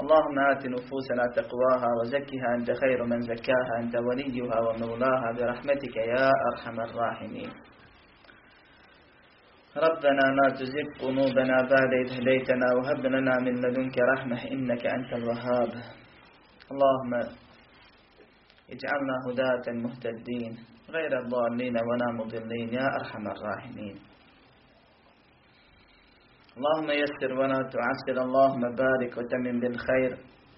اللهم آت نفوسنا تقواها وزكها أنت خير من زكاها أنت وليها ومولاها برحمتك يا أرحم الراحمين. ربنا لا تزغ قلوبنا بعد إذ هديتنا وهب لنا من لدنك رحمة إنك أنت الوهاب. اللهم اجعلنا هداة مهتدين غير الضالين ولا مضلين يا أرحم الراحمين. اللهم يسر ولا تعسر اللهم بارك وتمن بالخير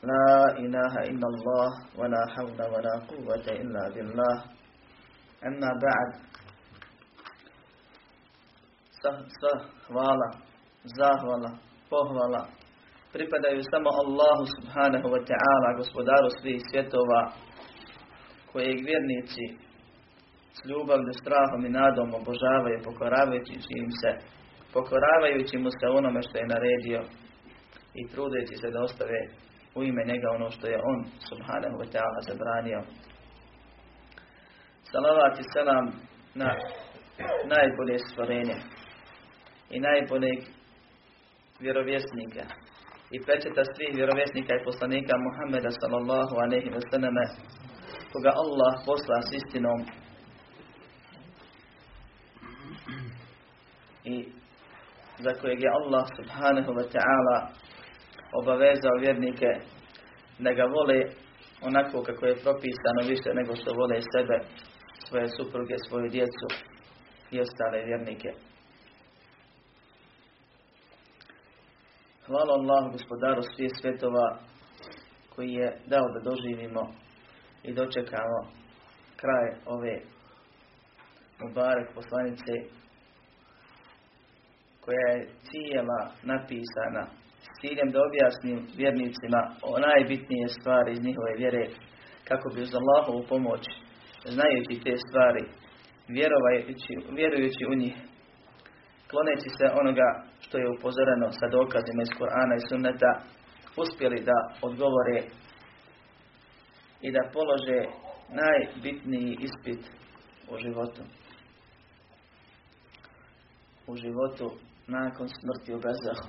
لا إله إلا الله ولا حول ولا قوة إلا بالله أما بعد sva hvala, zahvala, pohvala pripadaju samo Allahu subhanahu wa ta'ala, gospodaru svih svjetova, kojeg vjernici s ljubavlju, strahom i nadom obožavaju, pokoravajući im se, pokoravajući mu se onome što je naredio i trudeći se da ostave u ime njega ono što je on subhanahu wa ta'ala zabranio. Salavat i selam na najbolje stvorenje i najboljeg vjerovjesnika i pečeta svih vjerovjesnika i poslanika Muhammeda sallallahu alaihi wa sallame koga Allah posla s istinom i za kojeg je Allah subhanahu wa ta'ala obavezao vjernike da ga vole onako kako je propisano više nego što vole sebe, svoje supruge, svoju djecu i ostale vjernike. Hvala Allah gospodaru svih svjetova koji je dao da doživimo i dočekamo kraj ove Mubarek poslanice koja je cijela napisana s ciljem da objasnim vjernicima o najbitnije stvari iz njihove vjere kako bi uz Allahovu pomoć znajući te stvari vjerujući, vjerujući u njih kloneći se onoga što je upozoreno sa dokazima iz Korana i Sunneta, uspjeli da odgovore i da polože najbitniji ispit u životu. U životu nakon smrti u Bezahu.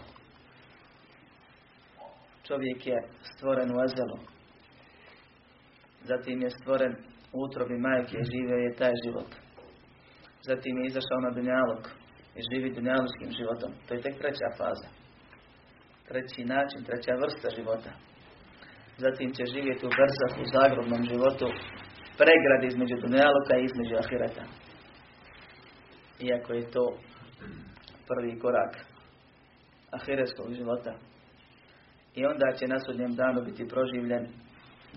Čovjek je stvoren u Ezelu. Zatim je stvoren u utrobi majke i živio je taj život. Zatim je izašao na Dunjalog i živi dunjaluškim životom. To je tek treća faza. Treći način, treća vrsta života. Zatim će živjeti u brzah, u zagrobnom životu, pregradi između dunjaluka i između ahireta. Iako je to prvi korak ahiretskog života. I onda će na sudnjem danu biti proživljen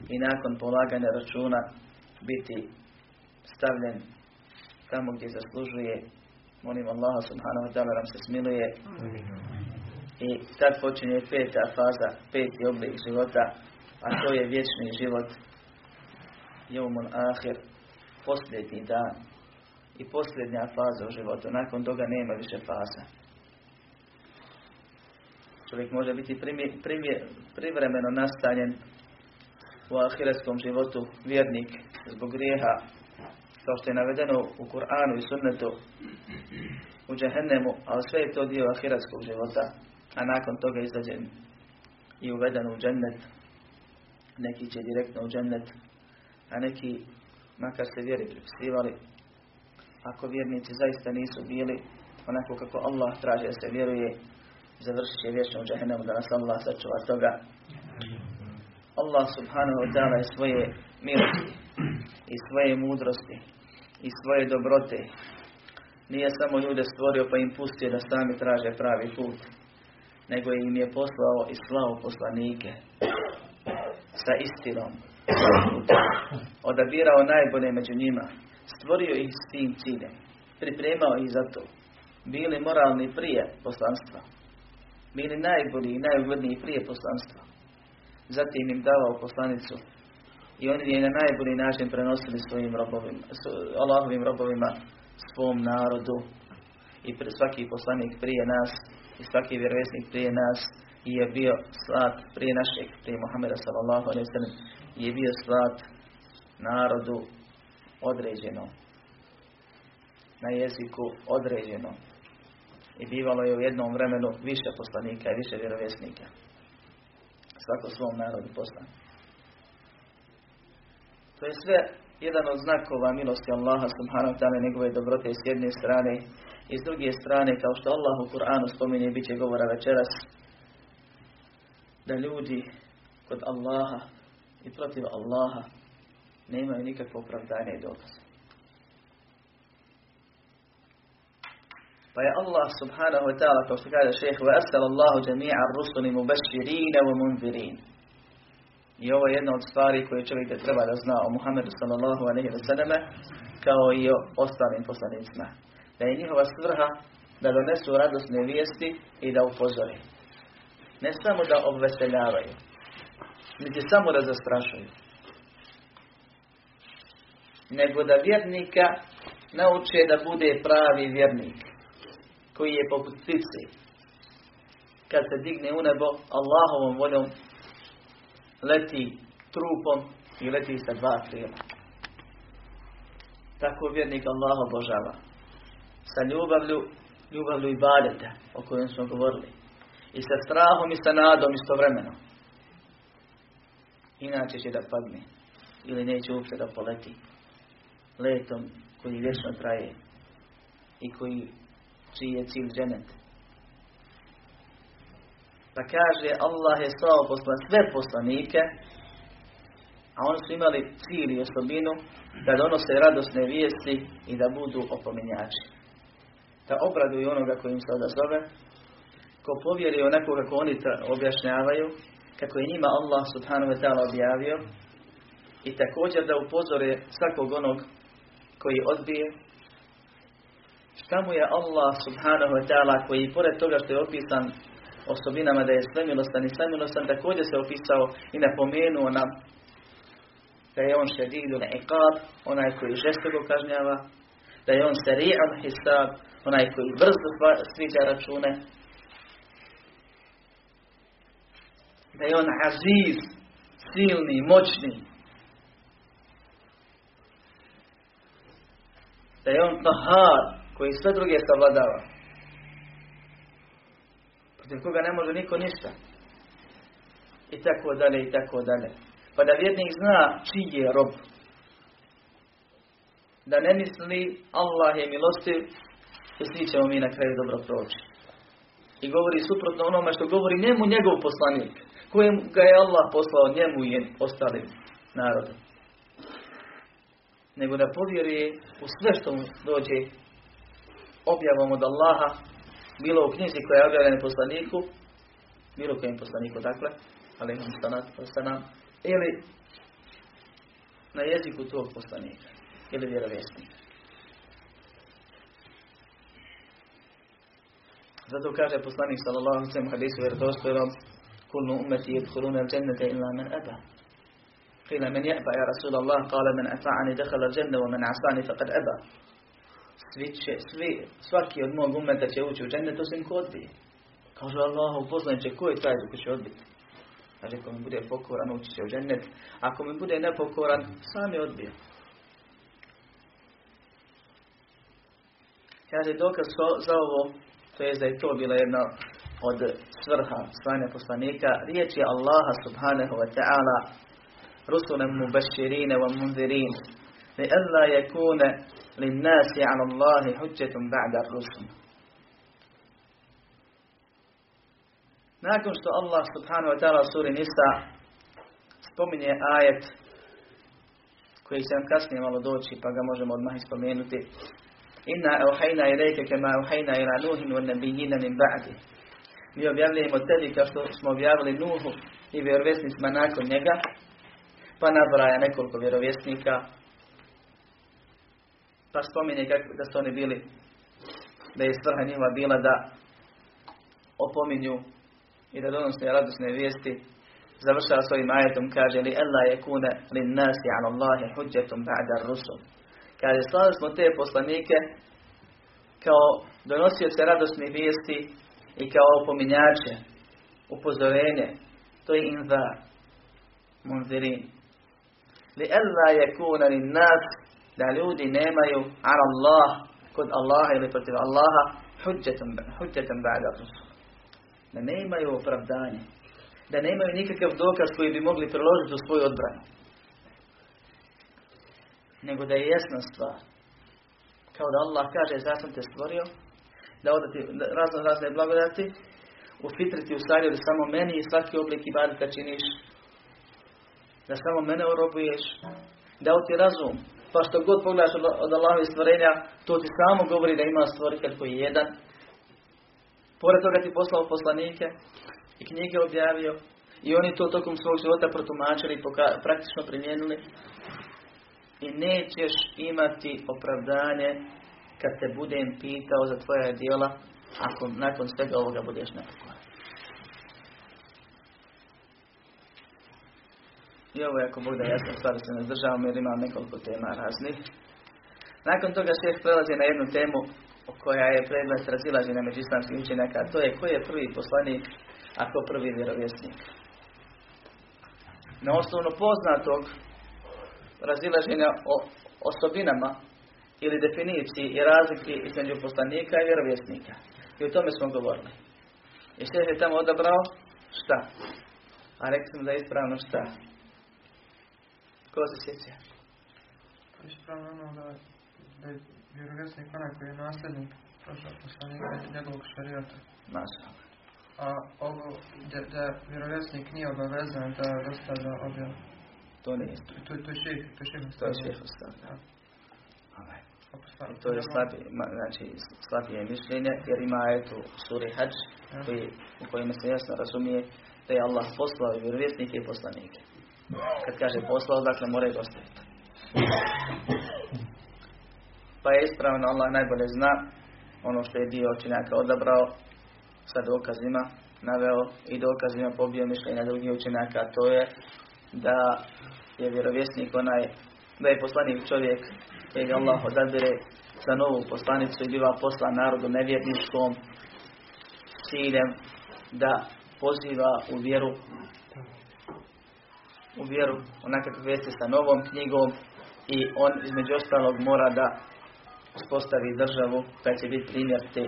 i nakon polaganja računa biti stavljen tamo gdje zaslužuje. Molim Allaha subhanahu wa ta'ala nam se smiluje. I tad počinje peta faza, peti oblik života, a to je vječni život. Jeumun ahir, posljednji dan i posljednja faza u životu. Nakon toga nema više faza. Čovjek može biti privremeno nastanjen u ahiretskom životu vjernik zbog grijeha kao što je navedeno u Kur'anu i sunnetu u džehennemu, ali sve je to dio ahiratskog života, a nakon toga izađen i uveden u džennet. Neki će direktno u džennet, a neki, makar se vjeri pripisivali, ako vjernici zaista nisu bili onako kako Allah traži da se vjeruje, završit će vječno u džehennemu da nas Allah sačuva toga. Allah subhanahu wa ta'ala je svoje milosti i svoje mudrosti i svoje dobrote. Nije samo ljude stvorio pa im pustio da sami traže pravi put, nego im je poslao i slao poslanike sa istinom. Odabirao najbolje među njima, stvorio ih s tim ciljem, pripremao ih za to. Bili moralni prije poslanstva, bili najbolji i najugledniji prije poslanstva. Zatim im davao poslanicu i oni je na najbolji način prenosili svojim robovima, Allahovim robovima, svom narodu i svaki poslanik prije nas i svaki vjerovjesnik prije nas je bio slat prije našeg, prije Muhammeda sallallahu je bio slat narodu određeno. Na jeziku određeno. I bivalo je u jednom vremenu više poslanika i više vjerovjesnika. Svako svom narodu poslan. To je sve jedan od znakova milosti Allaha subhanahu ta'ala njegove dobrote s jedne strane i s druge strane kao što Allah u Kur'anu spominje bit će govora večeras da ljudi kod Allaha i protiv Allaha nemaju nikakvo opravdanje i dokaz. Pa je Allah subhanahu wa ta'ala, kao što kaže šeheh, وَأَسَلَ اللَّهُ جَمِيعَ الرُّسُلِ مُبَشِّرِينَ وَمُنذِرِينَ I ovo je jedna od stvari koje čovjek treba da zna o Muhammedu sallallahu alaihi wa sallam, kao i o ostalim poslanicima. Da je njihova svrha da donesu radosne vijesti i da upozori. Ne samo da obveseljavaju, niti samo da zastrašuju, nego da vjernika nauče da bude pravi vjernik, koji je poput ptice. Kad se digne u nebo, Allahovom voljom leti trupom i leti sa dva krila. Tako vjernik Allah obožava. Sa ljubavlju, ljubavlju i badete, o kojem smo govorili. I sa strahom i sa nadom istovremeno. Inače će da padne. Ili neće uopće da poleti. Letom koji vječno traje. I koji, čiji je cilj dženet. Pa kaže Allah je slao poslan sve poslanike, a oni su imali cilj i osobinu da donose radosne vijesti i da budu opominjači. Da obraduju onoga koji im se odazove, ko povjeri onako kako oni objašnjavaju, kako je njima Allah subhanahu wa ta'ala objavio, i također da upozore svakog onog koji odbije, šta mu je Allah subhanahu wa ta'ala koji pored toga što je opisan osobinama da je svemilostan i svemilostan također se opisao i napomenuo nam da je on šedidu na iqab, onaj koji žestoko kažnjava, da je on seri'an hisab, onaj koji brzo sviđa račune, da je on aziz, silni, moćni, da je on tahar, koji sve druge savladava. Protiv koga ne može niko ništa. I tako dalje, i tako dalje. Pa da vjernik zna čiji je rob. Da ne misli Allah je milostiv, i svi ćemo mi na kraju dobro proći. I govori suprotno onome što govori njemu njegov poslanik, kojem ga je Allah poslao njemu i ostalim narodom. Nego da povjeruje u sve što mu dođe objavom od Allaha, bilo u knjizi koja je objavljena poslaniku, bilo kojem poslaniku, dakle, ali nam ili na jeziku tog poslanika, ili vjerovjesnika. Zato kaže poslanik sallallahu alejhi ve sellem hadisu vjerodostojnom kullu ummati yadkhuluna al-jannata illa man aba. قيل من يأبى يا رسول الله قال من أطاعني دخل الجنة ومن عصاني فقد أبى svi će, svi, svaki od mog umeta će ući u džennet osim ko odbije. Kaže Allah, upoznat će ko je taj ko će odbiti. Kaže, ako mi bude pokoran, ući će u džennet. Ako mi bude nepokoran, sam je odbio. Kaže, dokaz za ovo, to je da je to bila jedna od svrha slanja poslanika, riječ je Allaha subhanahu wa ta'ala رسلا مبشرين ومنذرين لئلا يكون للناس على الله حجة بعد الرسل Nakon što Allah subhanahu wa ta'ala suri Nisa spominje ajet koji će nam kasnije malo doći pa ga možemo odmah spomenuti. Inna euhajna ilajke kema euhajna ila nuhin wa nabijina min ba'di. Mi objavljujemo tebi kao što smo objavili Nuhu i vjerovjesnicima nakon njega pa nabraja nekoliko vjerovjesnika, pa spominje kako da su oni bili, da je svrha njihova bila da opominju i da donose radosne vijesti završava svojim ajetom, kaže li Allah je kune li nasi ala Allahi huđetum ba'da rusul. Kaže, slavili smo te poslanike kao donosioce radosnih vijesti i kao opominjače, upozorenje. To je inzar, munzirin. Li Allah je kune li nas da ljudi nemaju ala Allah kod Allaha ili protiv Allaha huđetom ba'da. Da nemaju opravdanje da nemaju nikakav dokaz koji bi mogli priložiti u svoju odbranu. Nego da je jasna stvar. Kao da Allah kaže, sam te stvorio, da odati razno razne blagodati, u fitriti u ili samo meni i svaki oblik ibadeta činiš, da samo mene urobuješ, da ti razum, pa što god pogledaš od, Allahove stvorenja, to ti samo govori da ima stvoritelj koji je jedan. Pored toga ti poslao poslanike, i knjige objavio i oni to tokom svog života protumačili i praktično primijenili i nećeš imati opravdanje kad te budem pitao za tvoja djela ako nakon svega ovoga budeš nepokoran. I ovo je ako bude jasno stvari se ne jer imam nekoliko tema raznih. Nakon toga šeh prelazi na jednu temu koja je predmet razilaženja među islamskih učenjaka, to je koji je prvi poslanik ako prvi vjerovjesnik. Na osnovno poznatog razilaženja o osobinama ili definiciji i razliki između poslanika i vjerovjesnika. I o tome smo govorili. I sve je tamo odabrao šta? A rekli smo da je ispravno šta? Ko se sjeća? Pa ispravno ono da, da je vjerovjesnik onaj koji je nasljednik poslanika njegovog šarijata. Maša a ovo da, da vjerovjesnik nije obavezan da dostavlja objav. To nije To, to, to je šeh, to je šeh To je I to je slabije, znači, slabije mišljenje, jer ima eto suri Hajj, koji, u kojima se jasno razumije da je Allah poslao vjerovjesnike i poslanike. Kad kaže poslao, dakle moraju dostaviti. Pa je ispravno, Allah najbolje zna ono što je dio činjaka odabrao, sa dokazima naveo i dokazima pobio mišljenja drugih učenjaka, a to je da je vjerovjesnik onaj, da je poslanik čovjek kojeg Allah odabire za novu poslanicu i biva poslan narodu nevjerničkom ciljem da poziva u vjeru u vjeru onakve vesti sa novom knjigom i on između ostalog mora da uspostavi državu da će biti primjer te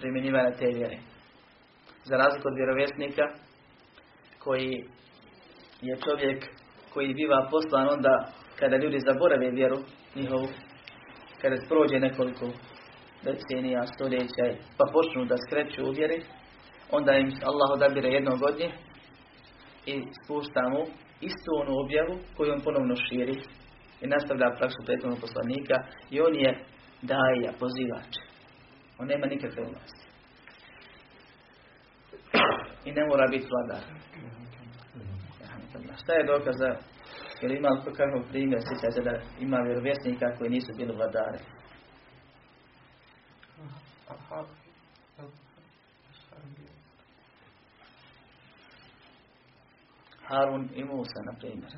primjenjivanja te vjere. Za razliku od vjerovjesnika koji je čovjek koji biva poslan onda kada ljudi zaborave vjeru njihovu, kada prođe nekoliko decenija, stoljeća pa počnu da skreću u vjeri, onda im Allah odabire jednog od njih i spušta mu istu onu objavu koju on ponovno širi i nastavlja praksu prethodnog poslanika i on je daja, pozivač. On nema nikakve vlasti. I ne mora biti vladar. Šta je dokaz za jer ima kakav primjer, sjećate da ima vjerovjesnika koji nisu bili vladari. Harun i Musa, na primjer.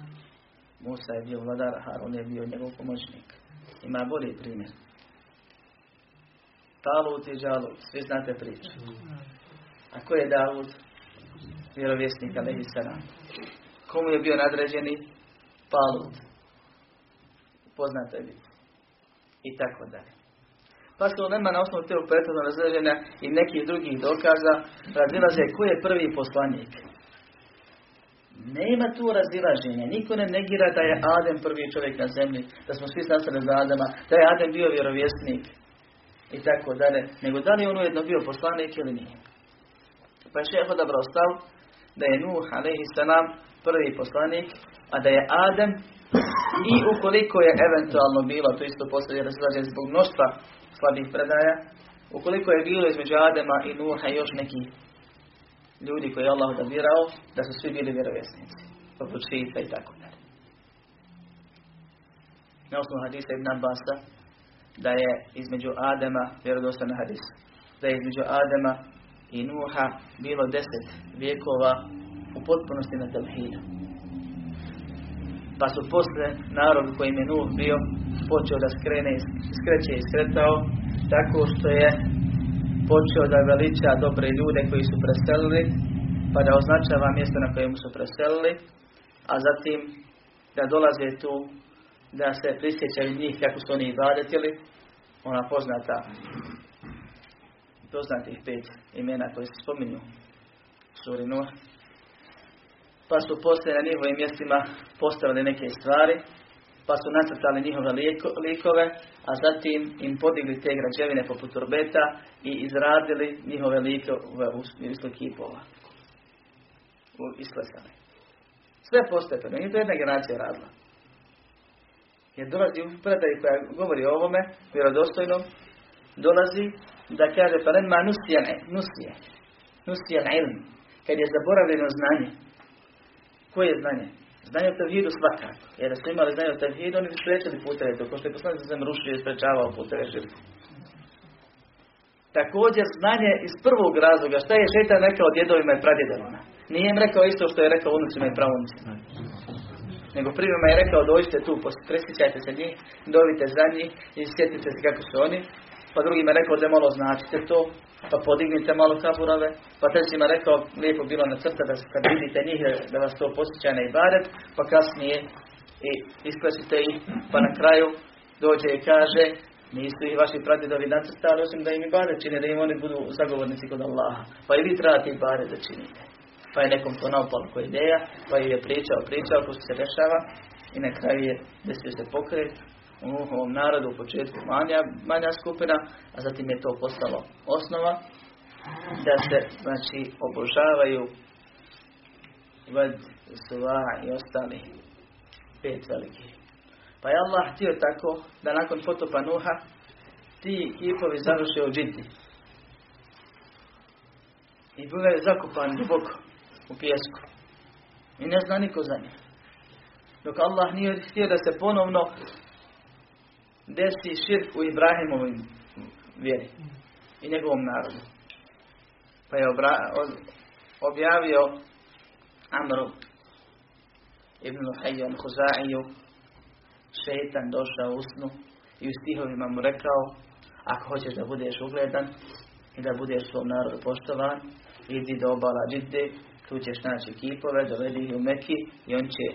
Musa je bio vladar, Harun je bio njegov pomoćnik. Ima bolji primjer. Talut i Žalut, svi znate priču. A ko je Davud? Vjerovjesnik Alehi Komu je bio nadređeni? Palut. Poznate bi. I tako dalje. Pa se nema na osnovu te prethodno razređenja i nekih drugih dokaza razilaze ko je prvi poslanik. Nema tu razilaženja. Niko ne negira da je Adem prvi čovjek na zemlji, da smo svi nastali za Adama, da je Adem bio vjerovjesnik i tako dalje, nego da li je on ujedno bio poslanik ili nije. Pa je šeho odabrao stav da je Nuh a.s. prvi poslanik, a da je Adem i ukoliko je eventualno bilo, to isto poslije razlađen zbog mnoštva slabih predaja, ukoliko je bilo između Adema i Nuha još neki ljudi koji je Allah odabirao, da su svi bili vjerovjesnici, poput Šita i tako dalje. Na osnovu hadisa Ibn Abbasa, da je između Adema, vjerodostojno hadis, da je između Adema i Nuha bilo deset vijekova u potpunosti na tevhidu. Pa su posle narod kojim je Nuh bio počeo da skrene, skreće i skretao tako što je počeo da veliča dobre ljude koji su preselili pa da označava mjesto na kojem su preselili a zatim da dolaze tu da se prisjećaju njih kako su oni ibadetili ona poznata poznatih pet imena koje se spominju suri pa su poslije na njihovim mjestima postavili neke stvari, pa su nacrtali njihove likove, a zatim im podigli te građevine poput turbeta i izradili njihove likove u smislu kipova. U isklesane. Sve postepeno, i to jedna generacija radila. Jer dolazi u predaju koja govori o ovome, vjerodostojnom, dolazi da kaže pa nema nusijane, nusije, nusijan ilm, kad je zaboravljeno znanje, koje je znanje? Znanje o tevhidu svakako. Jer da su imali znanje o tevhidu, oni bi spriječili puteve to, što je poslanik sam rušio i sprečavao puteve žrtvu. Također znanje iz prvog razloga, šta je šetan rekao djedovima i pradjedovima. Nije im rekao isto što je rekao unucima i pravunicima. Nego prvima je rekao dođite tu, presjećajte se njih, dovite za njih i sjetite se kako su oni. Pa drugima rekao da malo značite to, pa podignite malo kaburove, pa trećima rekao, lijepo bilo na crta da kad vidite njih da vas to posjeća na ibadet, pa kasnije i isklesite ih, pa na kraju dođe i kaže, nisu ih vaši pradjedovi nacrtali, osim da im ibadet čine, da im oni budu zagovornici kod Allaha. Pa i vi trebate ibadet da činite. Pa je nekom to naopalo koja ideja, pa je pričao, pričao, ko se dešava i na kraju je desio se pokret, u ovom narodu u početku manja, manja skupina, a zatim je to postalo osnova da se znači obožavaju vad, suva i ostali pet veliki. Pa je Allah htio tako da nakon potopa Nuha ti kipovi završe u džiti. I je zakupan duboko u pjesku. I ne zna niko za njih. Dok Allah nije htio da se ponovno desi širk u Ibrahimovim vjeri i njegovom narodu. Pa je objavio Amru ibn Luhayyan Huza'iju šetan došao u snu i u stihovima mu rekao ako hoćeš da budeš ugledan i da budeš svom narodu poštovan idi do obala džidde tu ćeš naći kipove, dovedi ih u Meki i on će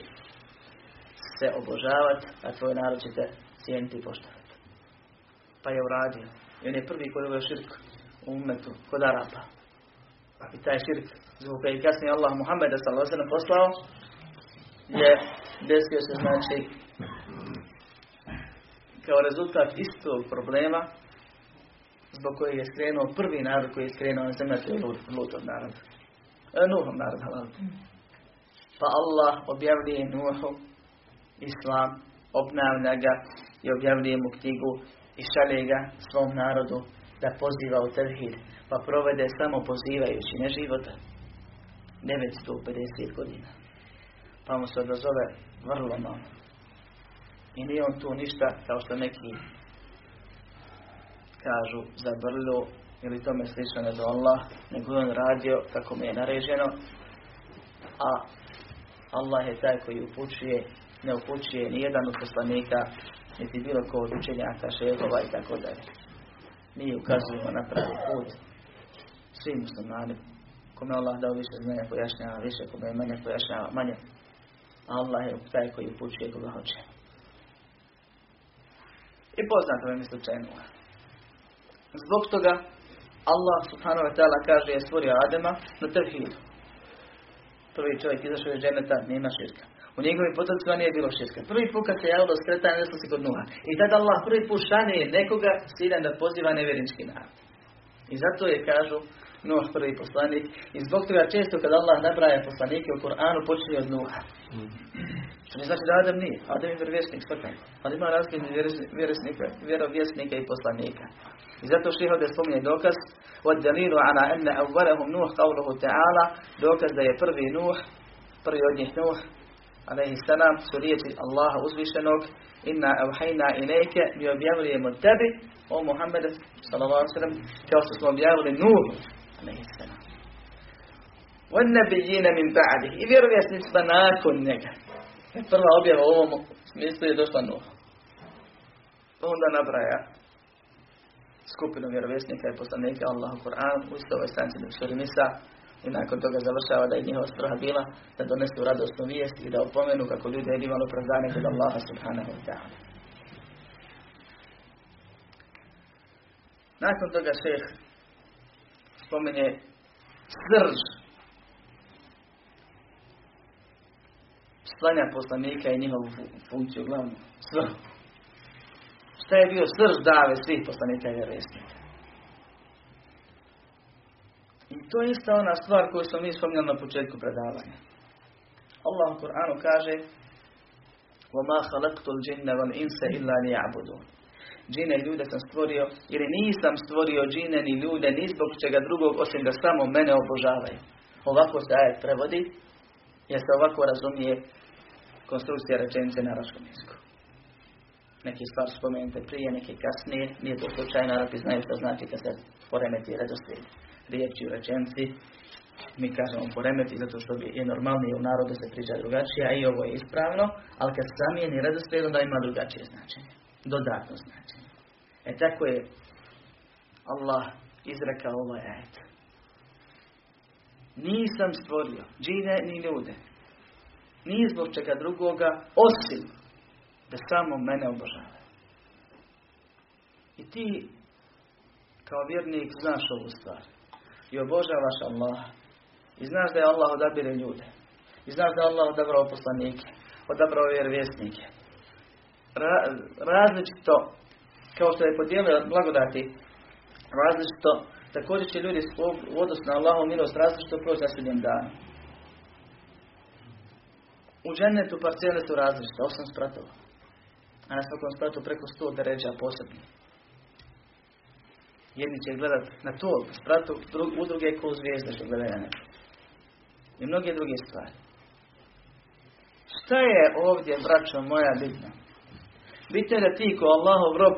se obožavati, a tvoj narod će te cijeniti i poštovati. Pa je uradio. I on je prvi koji uveo širk u umetu, kod Arapa. I taj širk, zbog koji kasnije Allah Muhammeda sallallahu poslao, je desio se znači kao rezultat istog problema zbog kojeg je skrenuo prvi narod koji je skrenuo na zemlju, to je Lutov narod. E, Nuhov narod, halal. Pa Allah objavljuje Nuhu Islam, obnavlja ga i objavljuje mu knjigu i šalje ga svom narodu da poziva u tevhid, pa provede samo pozivajući, ne života. 950 godina. Pa mu se odazove vrlo malo. I nije on tu ništa, kao što neki kažu, zabrlju ili tome slično ne do Allah, nego on radio kako mu je naređeno, a Allah je taj koji upućuje ne upućuje ni jedan od poslanika, niti bilo ko od učenjaka, šehova i tako dalje. Mi ukazujemo na pravi put svim muslimani. Kome Allah dao više znanja pojašnjava više, kome je manje pojašnjava manje. Allah je taj koji upućuje koga hoće. I poznato je slučajno. Zbog toga Allah subhanahu wa ta'ala kaže je stvorio Adema na tevhidu. Prvi čovjek izašao iz dženeta, nema širka. U njegovim potomcima nije bilo širka. Prvi put kad se javilo skretanje se kod Nuha. I tada Allah prvi put šanje nekoga ciljan da poziva nevjerinčki narod. I zato je kažu Nuh prvi poslanik. I zbog toga često kad Allah nabraja poslanike u Koranu počinje od Nuha. Što ne znači da Adam nije. Adam je vjerovjesnik, svakako. Ali ima različite vjerovjesnika i poslanika. I zato što ovdje spominje dokaz od dalilu ala enne avvalahum Nuh qavluhu ta'ala dokaz da je prvi Nuh prvi od njih Nuh alaihi salam su riječi Allaha uzvišenog inna evhajna ilajke mi objavljujemo tebi o Muhammedu sallallahu alaihi sallam kao što smo objavili Nuh alaihi salam وَالنَّبِيِّينَ مِنْ بَعْدِهِ I vjerovjesnicima nakon njega. Prva objava u ovom smislu je došla Nuh. Onda nabraja skupinu vjerovjesnika i poslanika Allah u Koranu u istoj stanci u suri Nisa i nakon toga završava da je njihova svrha bila da donesu radosnu vijest i da opomenu kako ljudi je imalo opravdanje kod Allaha subhanahu wa ta'ala. Nakon toga šeh spomenje srž slanja poslanika i njihovu funkciju glavnu. Svrhu. Šta je bio srž dave svih poslanika i vjerovjesnika? I to je ista ona stvar koju smo mi spomnjali na početku predavanja. Allah u Kur'anu kaže وَمَا خَلَقْتُ الْجِنَّ وَالْإِنسَ إِلَّا لِيَعْبُدُونَ Džine i ljude sam stvorio, jer nisam stvorio džine ni ljude, ni zbog čega drugog, osim da samo mene obožavaju. Ovako se ajet prevodi, jer se ovako razumije konstrukcija rečenice na arabskom jeziku. Neke stvari spomenute prije, neke kasnije, nije to slučajno, arabi znaju što znači kad se poremeti redoslijed riječi u rečenici. Mi kažemo poremeti zato što je normalnije u narodu se priča drugačije, a i ovo je ispravno, ali kad se zamijeni redoslijed, onda ima drugačije značenje. Dodatno značenje. E tako je Allah izrekao ovaj ajet. Nisam stvorio džine ni ljude. Nije zbog čega drugoga, osim da samo mene obožavaju. I ti, kao vjernik, znaš ovu stvar. I obožavaš Allah. I znaš da je Allah odabire ljude. I znaš da je Allah odabrao poslanike. Odabrao vjerovjesnike. Ra različito, kao što je podijelio blagodati, različito, također će ljudi u odnosu na Allahu milost različito proći na sudnjem danu. U džennetu parcijele su različite, osam spratova. A na svakom spratu preko sto deređa posebno. Jedni će gledat na to spratu, u druge ko zvijezde što gledaju na nebo. I mnoge druge stvari. Šta je ovdje, braćo moja, bitno? Bitno je da ti ko Allahov rob,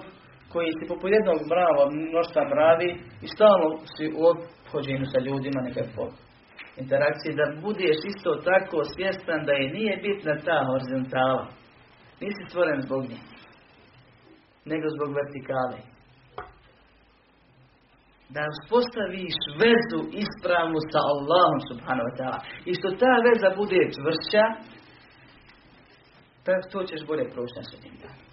koji si poput jednog mrava mnošta mravi i stalno si u obhođenju sa ljudima nekakvog interakcije, da budeš isto tako svjestan da je nije bitna ta horizontala. Nisi stvoren zbog nje, nego zbog vertikale. Da uspostaviš vezu ispravnu sa Allahom subhanahu wa ta'ala. I što ta veza bude čvršća, to ćeš bolje proći na sudnjem danu.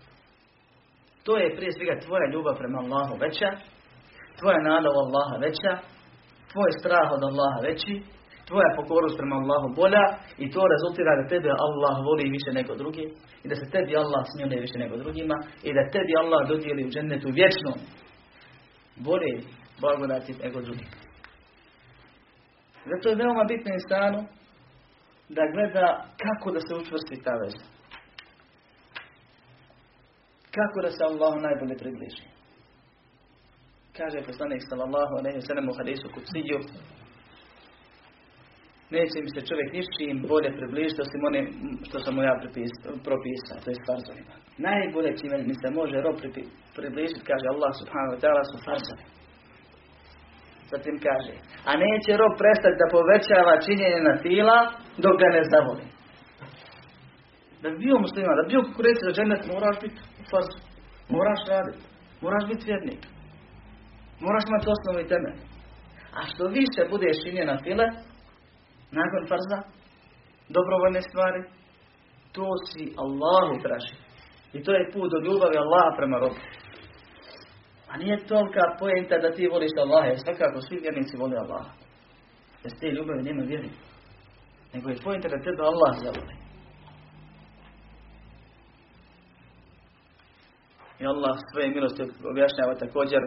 To je prije svega tvoja ljubav prema Allahu veća, tvoja nada u Allaha veća, tvoj strah od Allaha veći, tvoja pokornost prema Allahu bolja i to rezultira da tebe Allah voli više nego drugi i da se tebi Allah smijene više nego drugima i da tebi Allah dodijeli u džennetu vječno bolje blagodati nego drugi. Zato je veoma bitno insanu da gleda kako da se učvrsti ta veza. Kako da se Allahu najbolje približi. Kaže poslanik sallallahu alejhi ve sellem u hadisu kutsiju neće mi se čovjek ničim bolje približiti osim što sam mu ja propisao, to je farzovima. Najbolje čime mi se može rob približiti, kaže Allah subhanahu wa ta'ala, su farzovi. Zatim kaže, a neće rob prestati da povećava činjenje na fila dok ga ne zavoli. Da bi bio muslima, da bi bio kukureci za džennet, moraš biti farz. Moraš raditi. Moraš biti vjernik. Moraš imati i temelj. A što više budeš činjen na file, nakon farza, dobrovoljne stvari, to si Allahu traži. I to je put do ljubavi Allaha prema robu. Nije tolika pojenta da ti voliš Allaha, jer svakako svi vjernici vole Allaha. Jer te ljubavi nema vjeri. Nego je pojenta da tebe Allah zavoli. I Allah svoje milosti objašnjava također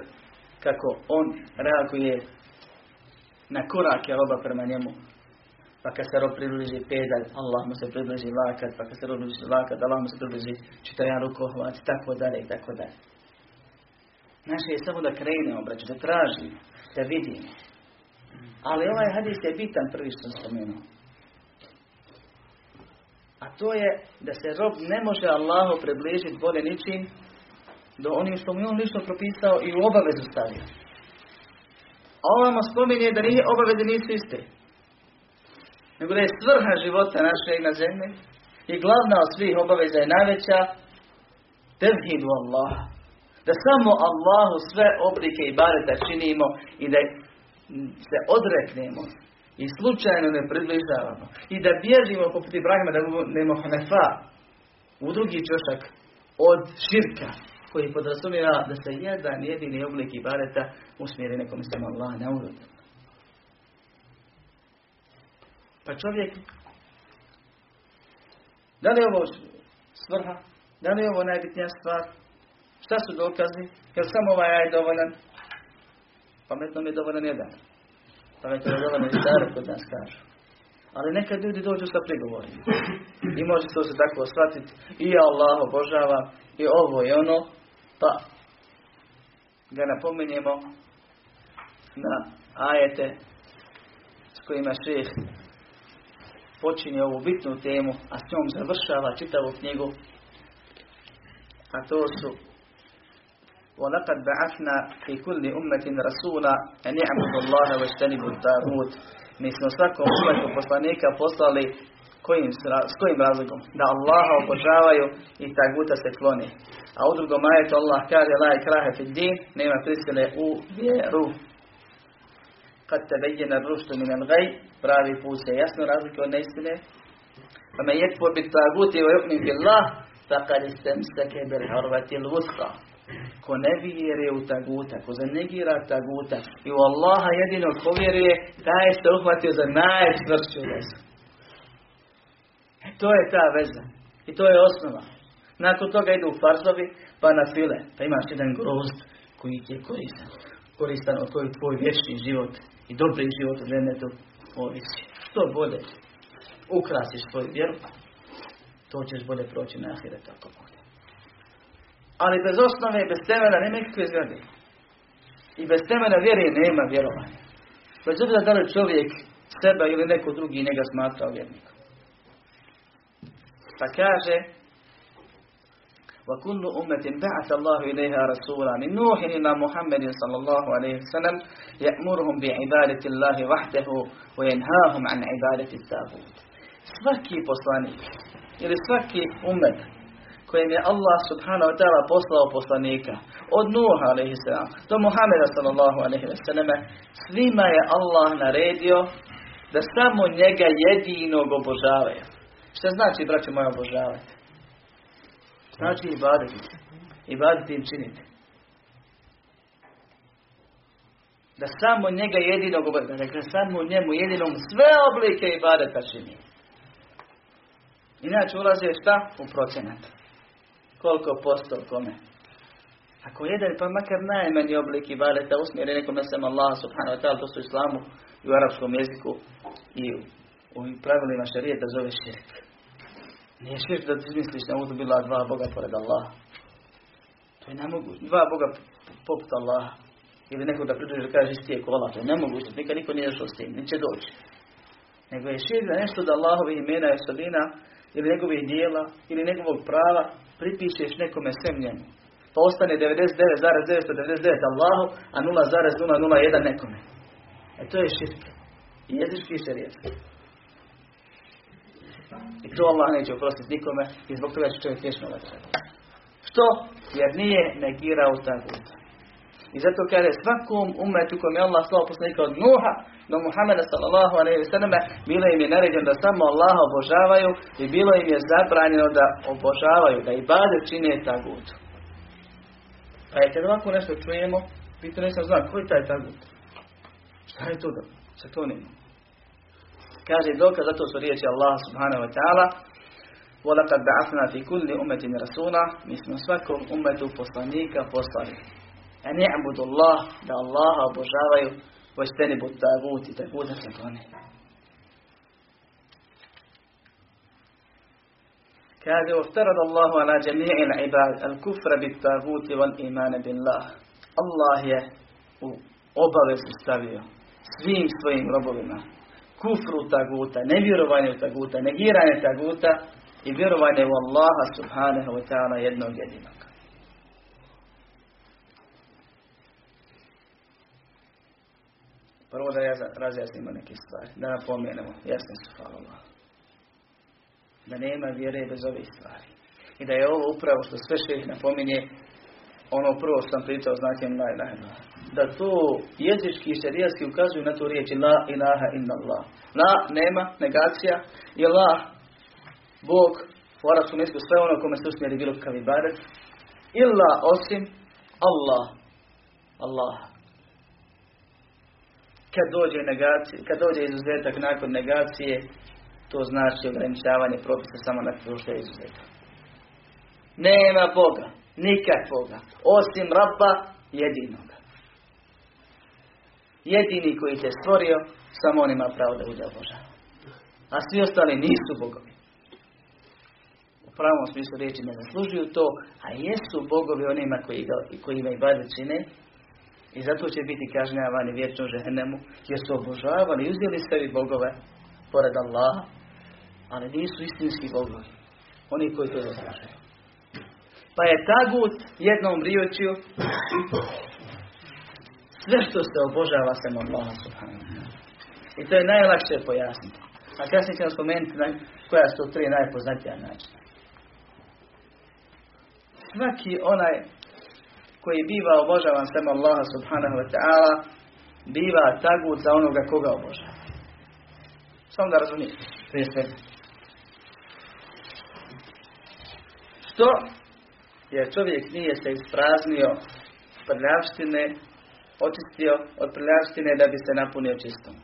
kako on reaguje na korake roba prema njemu pa kad se rob približi pedalj, Allah mu se približi lakat, pa kad se rob približi lakat, Allah mu se približi čitajan rukohvat, tako dalje i tako dalje. Naše je samo da krenemo, braću, da tražimo, da vidimo. Ali ovaj hadis je bitan prvi što sam spomenuo. A to je da se rob ne može Allahu približiti bolje ničim do onim što mu je on lično propisao i u obavezu stavio. A ovamo spominje da nije obaveze nisu iste. nego da je svrha života našeg na zemlji i glavna od svih obaveza je najveća tevhidu Allah. Da samo Allahu sve oblike i bareta činimo i da se odreknemo i slučajno ne približavamo i da bježimo poput Ibrahima da budemo hanefa u drugi čošak od širka koji podrazumijeva da se jedan jedini oblik ibadeta usmjeri nekom sam Allah na urodu. Pa čovjek, da li je ovo svrha? Da li je ovo najbitnija stvar? Šta su dokazi? Jer samo ovaj aj dovoljan? Pametno mi je dovoljan jedan. Pametno je dovoljan i stare kod nas kažu. Ali nekad ljudi dođu sa prigovorima. I može to se tako shvatiti. I Allah obožava, i ovo i ono. Pa ga napominjemo na ajete s kojima šeh počinje ovu bitnu temu, a s njom završava čitavu knjigu, a to su وَلَقَدْ بَعَثْنَا فِي كُلِّ أُمَّةٍ رَسُولًا أَنْ يَعْبُدُوا اللَّهَ وَاجْتَنِبُوا الطَّاغُوتَ Mi smo svakom umetu poslanika poslali kojim, s kojim razlogom? Da Allaha obožavaju i taguta se klone. A u drugom ajetu Allah kaže la ikrahe fid din, nema prisile u vjeru. Kad te vejjena ruštu min al gaj, pravi put se jasno razlike od neistine. Pa me jetpor bit taguti wa yu'min billah, faqad istamsake bil harvati al wusta. Ko ne vjeruje u taguta, ko zanegira taguta i u Allaha jedino ko vjeruje, taj se uhvatio za najčvršću vezu. To je ta veza. I to je osnova. Nakon toga idu farzovi, pa na file. Pa imaš jedan grozd koji ti je koristan. Koristan od koji tvoj vječni život i dobri život u džennetu ovisi. Što bolje ukrasiš svoju vjeru, to ćeš bolje proći na ahiret ako. Ali bez osnove, bez temena nema nikakve zgrade. I bez temena vjere nema vjerovanja. Bez obzira da li čovjek seba ili neko drugi njega smatrao vjernikom. Pa kaže وكل أمة بعث الله إليها رسولا من نوح إلى محمد صلى الله عليه وسلم يأمرهم بعبادة الله وحده وينهاهم عن عبادة التاغوت svaki poslanik ili svaki umet kojem je Allah subhanahu wa ta'ala poslao poslanika od Nuha sallam do Muhameda sallallahu sallam svima je Allah naredio da samo njega jedinog obožavaju Šta znači, braćo moja, obožavati? Znači ibadeti. Ibadeti im činiti. Da samo njega jedinog obožavati. Dakle, samo njemu jedinom sve oblike ibadeta čini. Inače ulaze šta? U procenat. Koliko posto kome? Ako jedan, pa makar najmanji oblik ibadeta usmjeri nekom na sam Allah subhanahu wa ta'ala, to su islamu i u arapskom jeziku i u u pravilima šarijeta zove širk. Nije širk da ti misliš da budu bila dva Boga pored Allaha. To je nemoguće. Dva Boga poput Allaha. Ili neko da pridruži da kaže isti je kola. To je nemoguće. Nikad niko nije došao s tim. Neće doći. Nego je širk da nešto da Allahovi imena i osobina ili njegovih dijela ili njegovog prava pripišeš nekome sem njemu. Pa ostane 99,999 Allahu, a 0,001 nekome. E to je širk. Jezički šarijetski. I to Allah neće oprostiti nikome i zbog toga će čovjek vječno. Što? Jer nije negirao tagut. I zato kaže svakom umetu kojem je Allah slao poslanika od Nuha do Muhammeda sallallahu alaihi wa sallam bilo im je naređeno da samo Allaha obožavaju i bilo im je zabranjeno da obožavaju, da i bade čine tagut. Pa je kad ovako nešto čujemo, pitao nisam znam, koji je taj tagut? Šta je to da se to nema? Kaže dokaz, zato su riječi Allah subhanahu wa ta'ala وَلَقَدْ بَعَثْنَا فِي كُلِّ أُمَّةٍ رَسُولًا Mi smo svakom umetu poslanika poslali. A ne abudu Allah, da Allaha obožavaju, vojsteni bud tagut i taguta se klone. Kaže, وَفْتَرَدَ اللَّهُ عَلَى جَمِيعِ الْعِبَادِ الْكُفْرَ بِالْتَاغُوتِ وَالْإِيمَانَ بِاللَّهِ Allah je u obavezu stavio svim svojim robovima kufru taguta, nevjerovanje u taguta, negiranje taguta i vjerovanje u Allaha subhanahu wa ta'ala jednog jedinog. Prvo da ja razjasnimo neke stvari, da napomenemo, jasne su, hvala Da nema vjere bez ovih stvari. I da je ovo upravo što sve što ih napominje, ono prvo što sam pričao značajem la ilaha Da to jezički i šarijaski ukazuju na tu riječ la ilaha illallah. La nema, negacija, i la, Bog, u arabskom jeziku sve ono kome se usmjeri bilo kakav ibadet, illa osim Allah. Allah. Kad dođe, negacija, kad dođe izuzetak nakon negacije, to znači ograničavanje propisa samo na to što izuzetak. Nema Boga, nikakvoga, osim Rabba jedinoga. Jedini koji te stvorio, samo on ima pravo da bude obožavan. A svi ostali nisu bogovi. U pravom smislu riječi ne zaslužuju to, a jesu bogovi onima koji, koji imaju čine, i zato će biti kažnjavani vječno ženemu, jer su obožavali i uzeli sebi bogove pored Allaha, ali nisu istinski bogovi. Oni koji to zaslužuju. Pa je tagut jednom riječju sve što se obožava sem Allaha I to je najlakše pojasniti. A kasnije ćemo spomenuti koja su tri najpoznatija načina. Svaki onaj koji biva obožavan sem Allaha subhanahu wa ta'ala biva tagut za onoga koga obožava. Samo da razumijete. Prije. Što jer čovjek nije se ispraznio prljavštine, očistio od prljavštine da bi se napunio čistom.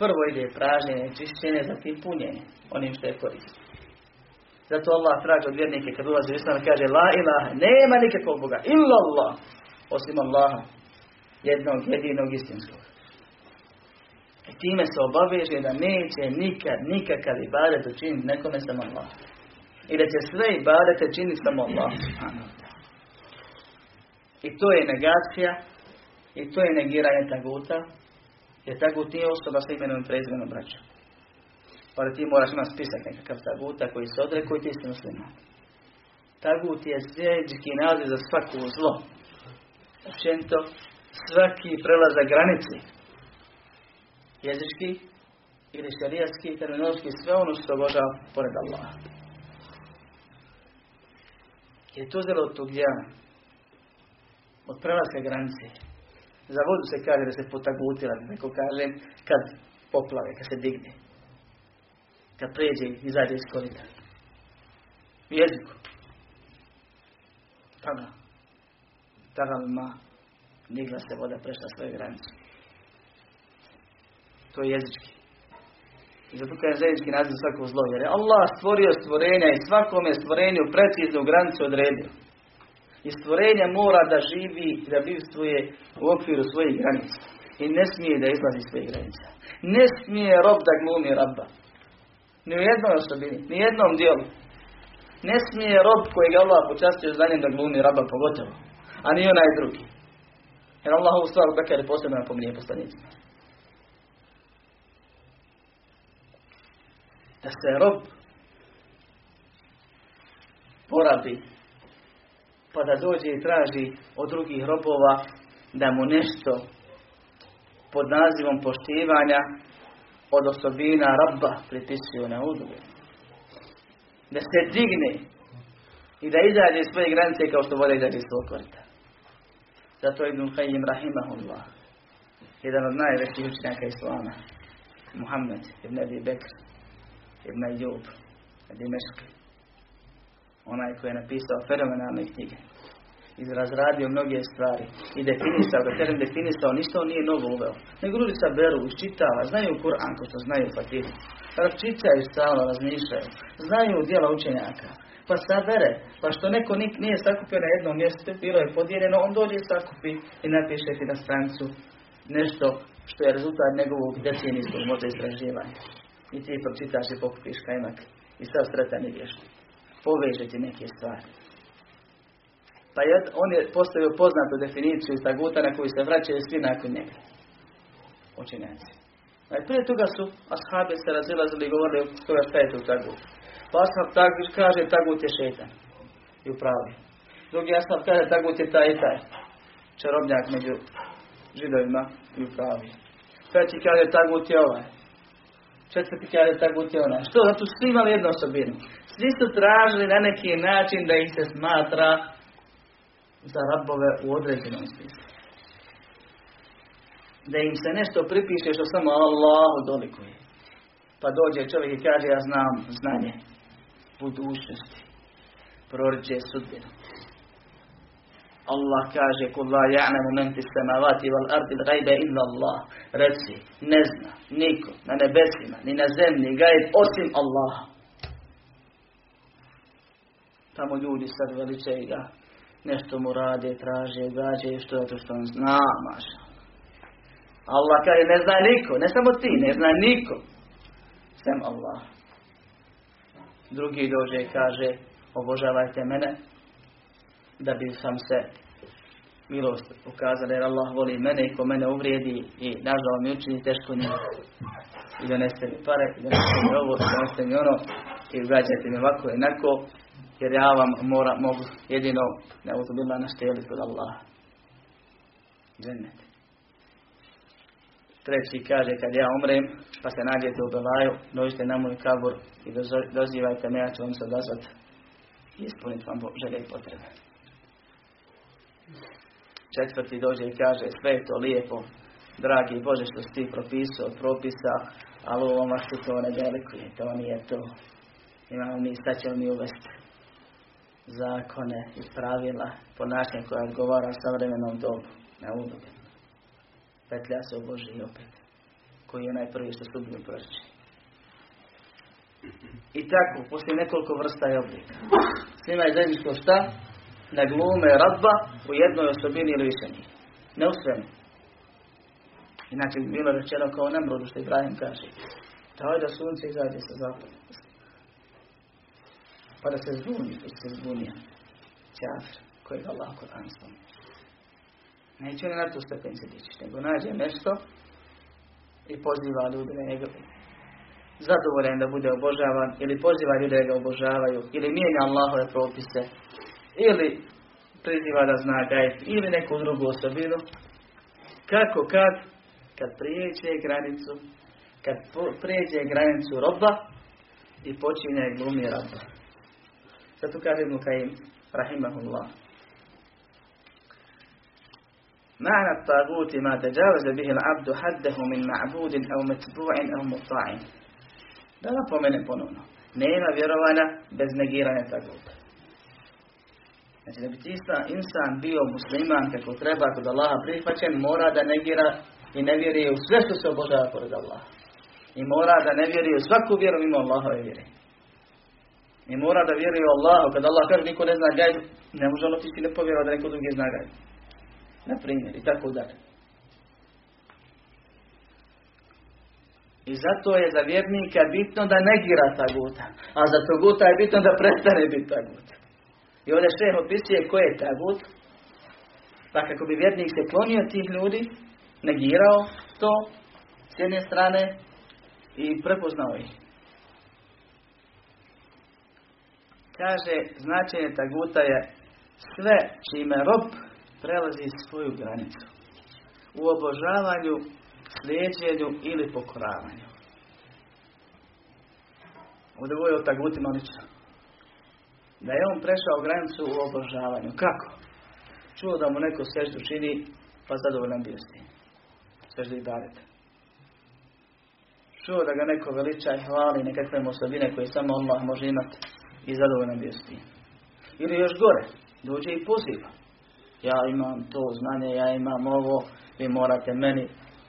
Prvo ide pražnjenje, čišćenje, zatim punjenje, onim što je koristio. Zato Allah traži od vjernike kad ulazi u islam kaže La ilaha, nema nikakvog Boga, illa Allah, osim Allaha, jednog, jedinog istinskog. I time se obaveže da neće nikad, nikakav ibadet učiniti nekome samo Allah. I da će sve ibadete činiti samo Allah. I to je negacija, i to je negiranje taguta, jer tagut nije osoba sa imenom i prezimenom braća. Pa da ti moraš imati spisak nekakav taguta koji se odrekao i ti si musliman. Tagut je zajednički naziv za svako zlo. Općenito, svaki prelazak granici. Jezički ili šarijatski, terminološki, sve ono što obožava pored Allaha. Je to zelo od tog djela. Od prelaska granice. Za vodu se kaže da se potagutila, neko kaže kad poplave, kad se digne kad pređe i izađe iz korita. U jeziku. Tada. Tada ma nigla se voda prešla svoje granice. To je jezički. I zato je zajednički naziv svako zlo. Jer je Allah stvorio stvorenja i svakome stvorenju preciznu granicu odredio. I stvorenje mora da živi i da bivstvuje u okviru svojih granica. I ne smije da izlazi iz svojih granica. Ne smije rob da glumi rabba. Ni u jednoj osobini, ni jednom dijelu. Ne smije rob kojeg je Allah počastio znanjem da glumi raba pogotovo. A ni onaj drugi. Jer Allah ovu stvar Bekare posebno napominje poslanicima. Da se rob porabi pa da dođe i traži od drugih robova da mu nešto pod nazivom poštivanja od osobina rabba pripisuju na udruge. Da se digne i da izađe iz svoje granice kao što vode izađe iz svog korita. Zato Ibn Qayyim rahimahullah, jedan od najvećih učenjaka Islama, Muhammed ibn Abi Bekr, ibn Ayub, Dimeški, onaj koji je napisao fenomenalne knjige, izrazradio mnoge stvari i definisao, da kažem definisao, ništa on nije novo uveo. Nego ljudi sa beru, iščitava, znaju Kur'an, ko što znaju Fatihu. Čitaju stalno, razmišljaju, znaju dijela učenjaka. Pa sabere, pa što neko nije sakupio na jednom mjestu, bilo je podijeljeno, on dođe i sakupi i napiše ti na strancu nešto što je rezultat njegovog decenijskog možda istraživanja. I ti pročitaš i pokupiš kajmak i sad sretan i. Poveže ti neke stvari. Pa je, on je postavio poznatu definiciju iz taguta na koju se vraćaju svi nakon njega. Učenjaci. Prije toga su ashabi se razilazili i govorili toga šta je to tagut. Pa ashab tagut kaže tagut je šetan. I upravi. Drugi ashab kaže tagut je taj i taj. Čarobnjak među židovima i upravi. Peti kaže tagut je ovaj. Četvrti kaže tagut je onaj. Što? Zato su svi imali jednu osobinu. Svi su tražili na neki način da ih se smatra za rabove u određenom smislu. Da im se nešto pripiše što samo Allah dolikuje. Pa dođe čovjek i kaže ja znam znanje budućnosti. Proriče sudbinu. Allah kaže kul la ja'lamu men fis samawati wal ardi al illa Allah. Reci, ne zna niko na nebesima ni na zemlji gajb osim Allaha. Tamo ljudi sad veličaju ga. Nešto mu rade, traže, gađe, što je to što on zna, maša. Allah kaže, ne zna niko, ne samo ti, ne zna niko. Sem Allah. Drugi dođe i kaže, obožavajte mene, da bi sam se milost ukazali jer Allah voli mene i ko mene uvrijedi i nažal mi učini teško njih i doneste mi pare i doneste mi ovo i doneste mi ono i ugađajte mi ovako i nako jer ja vam mora, mogu jedino ne uzubila naštijeli kod Allah džennet. Treći kaže kad ja umrem pa se nađete u belaju dođite na moj kabur i dozivajte me ja ću vam se odazvat i ispuniti vam želje i potrebe. Četvrti dođe i kaže sve je to lijepo, dragi Bože što si ti propisao od propisa, ali u ovom što to ne delikuje, to nije to. Imamo mi, sad ćemo mi uvesti zakone i pravila, ponašanje koja odgovara savremenom dobu, na udobe. Petlja se u Boži i opet, koji je najprvi što sudbinu prči. I tako, poslije nekoliko vrsta i oblika. Svima je zajedničko šta? na glume radba u jednoj osobini ili više njih. Ne u svemu. Inače bi bilo rečeno kao Nemrodu što Ibrahim kaže. Daj da sunce izađe sa zapada. Pa da se zbuni, da se zbunija. Čafir, kojeg Allah Koran spominje. Neće ne na tu stepenicu dići, nego nađe nešto i poziva ljude na njega zadovoljen da bude obožavan ili poziva ljude da ga obožavaju ili mijenja Allahove propise ili priziva da zna gajb ili neku drugu osobinu. Kako kad? Kad prijeđe granicu, kad prijeđe granicu roba i počinje glumi roba. Zato kaže Ibn Kajim, rahimahullah. معنى الطاغوت ما تجاوز به العبد حده من معبود أو متبوع أو مطاع. Da napomenem ponovno. Nema vjerovanja bez negiranja taguta. Znači da bi ti insan bio musliman kako treba kod Allaha prihvaćen, mora da negira i ne vjeruje u sve što se obožava pored Allaha. I mora da ne vjeruje u svaku vjeru mimo Allahove vjere. I mora da vjeruje u Allahu. Kad Allah kaže niko ne zna gajbu, ne može ono ti ne da neko drugi zna gajbu. Na primjer, i tako dalje. I zato je za vjernika bitno da negira taguta. A za taguta je bitno da prestane biti taguta. I ovdje šeh opisuje ko je tagut. Pa kako bi vjernik se klonio tih ljudi, negirao to s jedne strane i prepoznao ih. Kaže, značenje taguta je sve čime rob prelazi svoju granicu. U obožavanju, slijedjenju ili pokoravanju. Ovdje je o tagutima lično da je on prešao granicu u obožavanju. Kako? Čuo da mu neko seždu čini, pa zadovoljan bio s tim. Seždu i barete. Čuo da ga neko veliča i hvali nekakve osobine koje samo Allah može imati i zadovoljan bio s tim. Ili još gore, dođe i poziva. Ja imam to znanje, ja imam ovo, vi morate meni,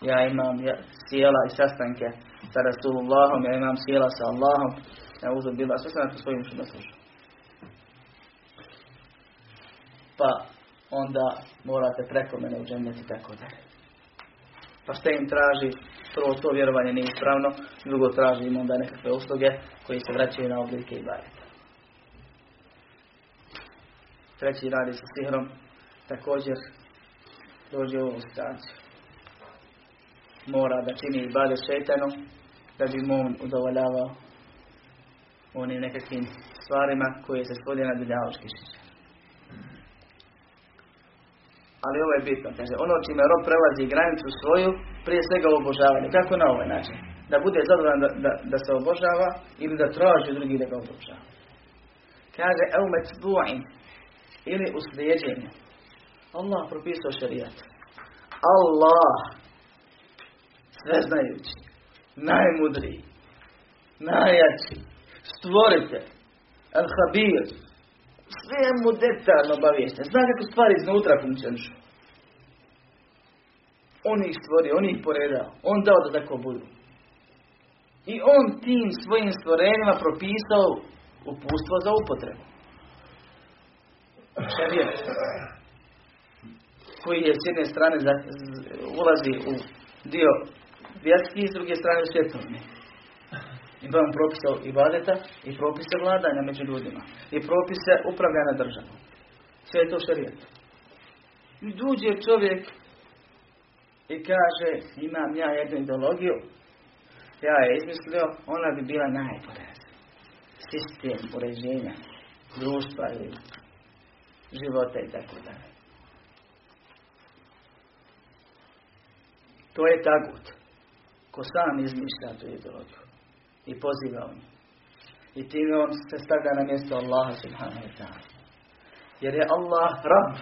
ja imam sjela i sastanke sa Rasulullahom, ja imam sjela sa Allahom, ja uzem bila, sve sam na svojim što služu. pa onda morate preko mene u i tako dalje. Pa što im traži, prvo to vjerovanje nije ispravno, drugo traži im onda nekakve usluge koji se vraćaju na oblike i bareta. Treći radi sa sihrom, također dođe u ovu situaciju. Mora da čini i bade šetanu, da bi mu on udovoljavao onim nekakvim stvarima koje se svodi na biljavački Ali ovo je bitno, kaže, ono čime rob prelazi granicu svoju, prije svega obožavanje. Kako na ovaj način? Da bude zadovoljan da, da, da, se obožava ili da traži drugi da ga obožava. Kaže, evo ili u slijedjenju. Allah propisao šarijat. Allah, sveznajući, najmudriji, najjači, stvorite, al-habir, sve mu detaljno obaviješten. Zna kako stvari iznutra funkcionišu. On ih stvorio, on ih poredao. On dao da tako budu. I on tim svojim stvorenjima propisao upustvo za upotrebu. Šerijet. Koji je s jedne strane ulazi u dio vjerski, s druge strane u svjetovni. Imamo propise ibadeta i propise vladanja među ljudima. I propise upravljanja državom. Sve je to šarijet. I duđe čovjek i kaže imam ja jednu ideologiju, ja je izmislio, ona bi bila najbolja. Sistem uređenja društva i života i tako dalje. To je tagut. Ko sam izmišlja tu ideologiju i poziva on. I time on se stavlja na mjesto Allaha subhanahu wa ta'ala. Jer je Allah rab.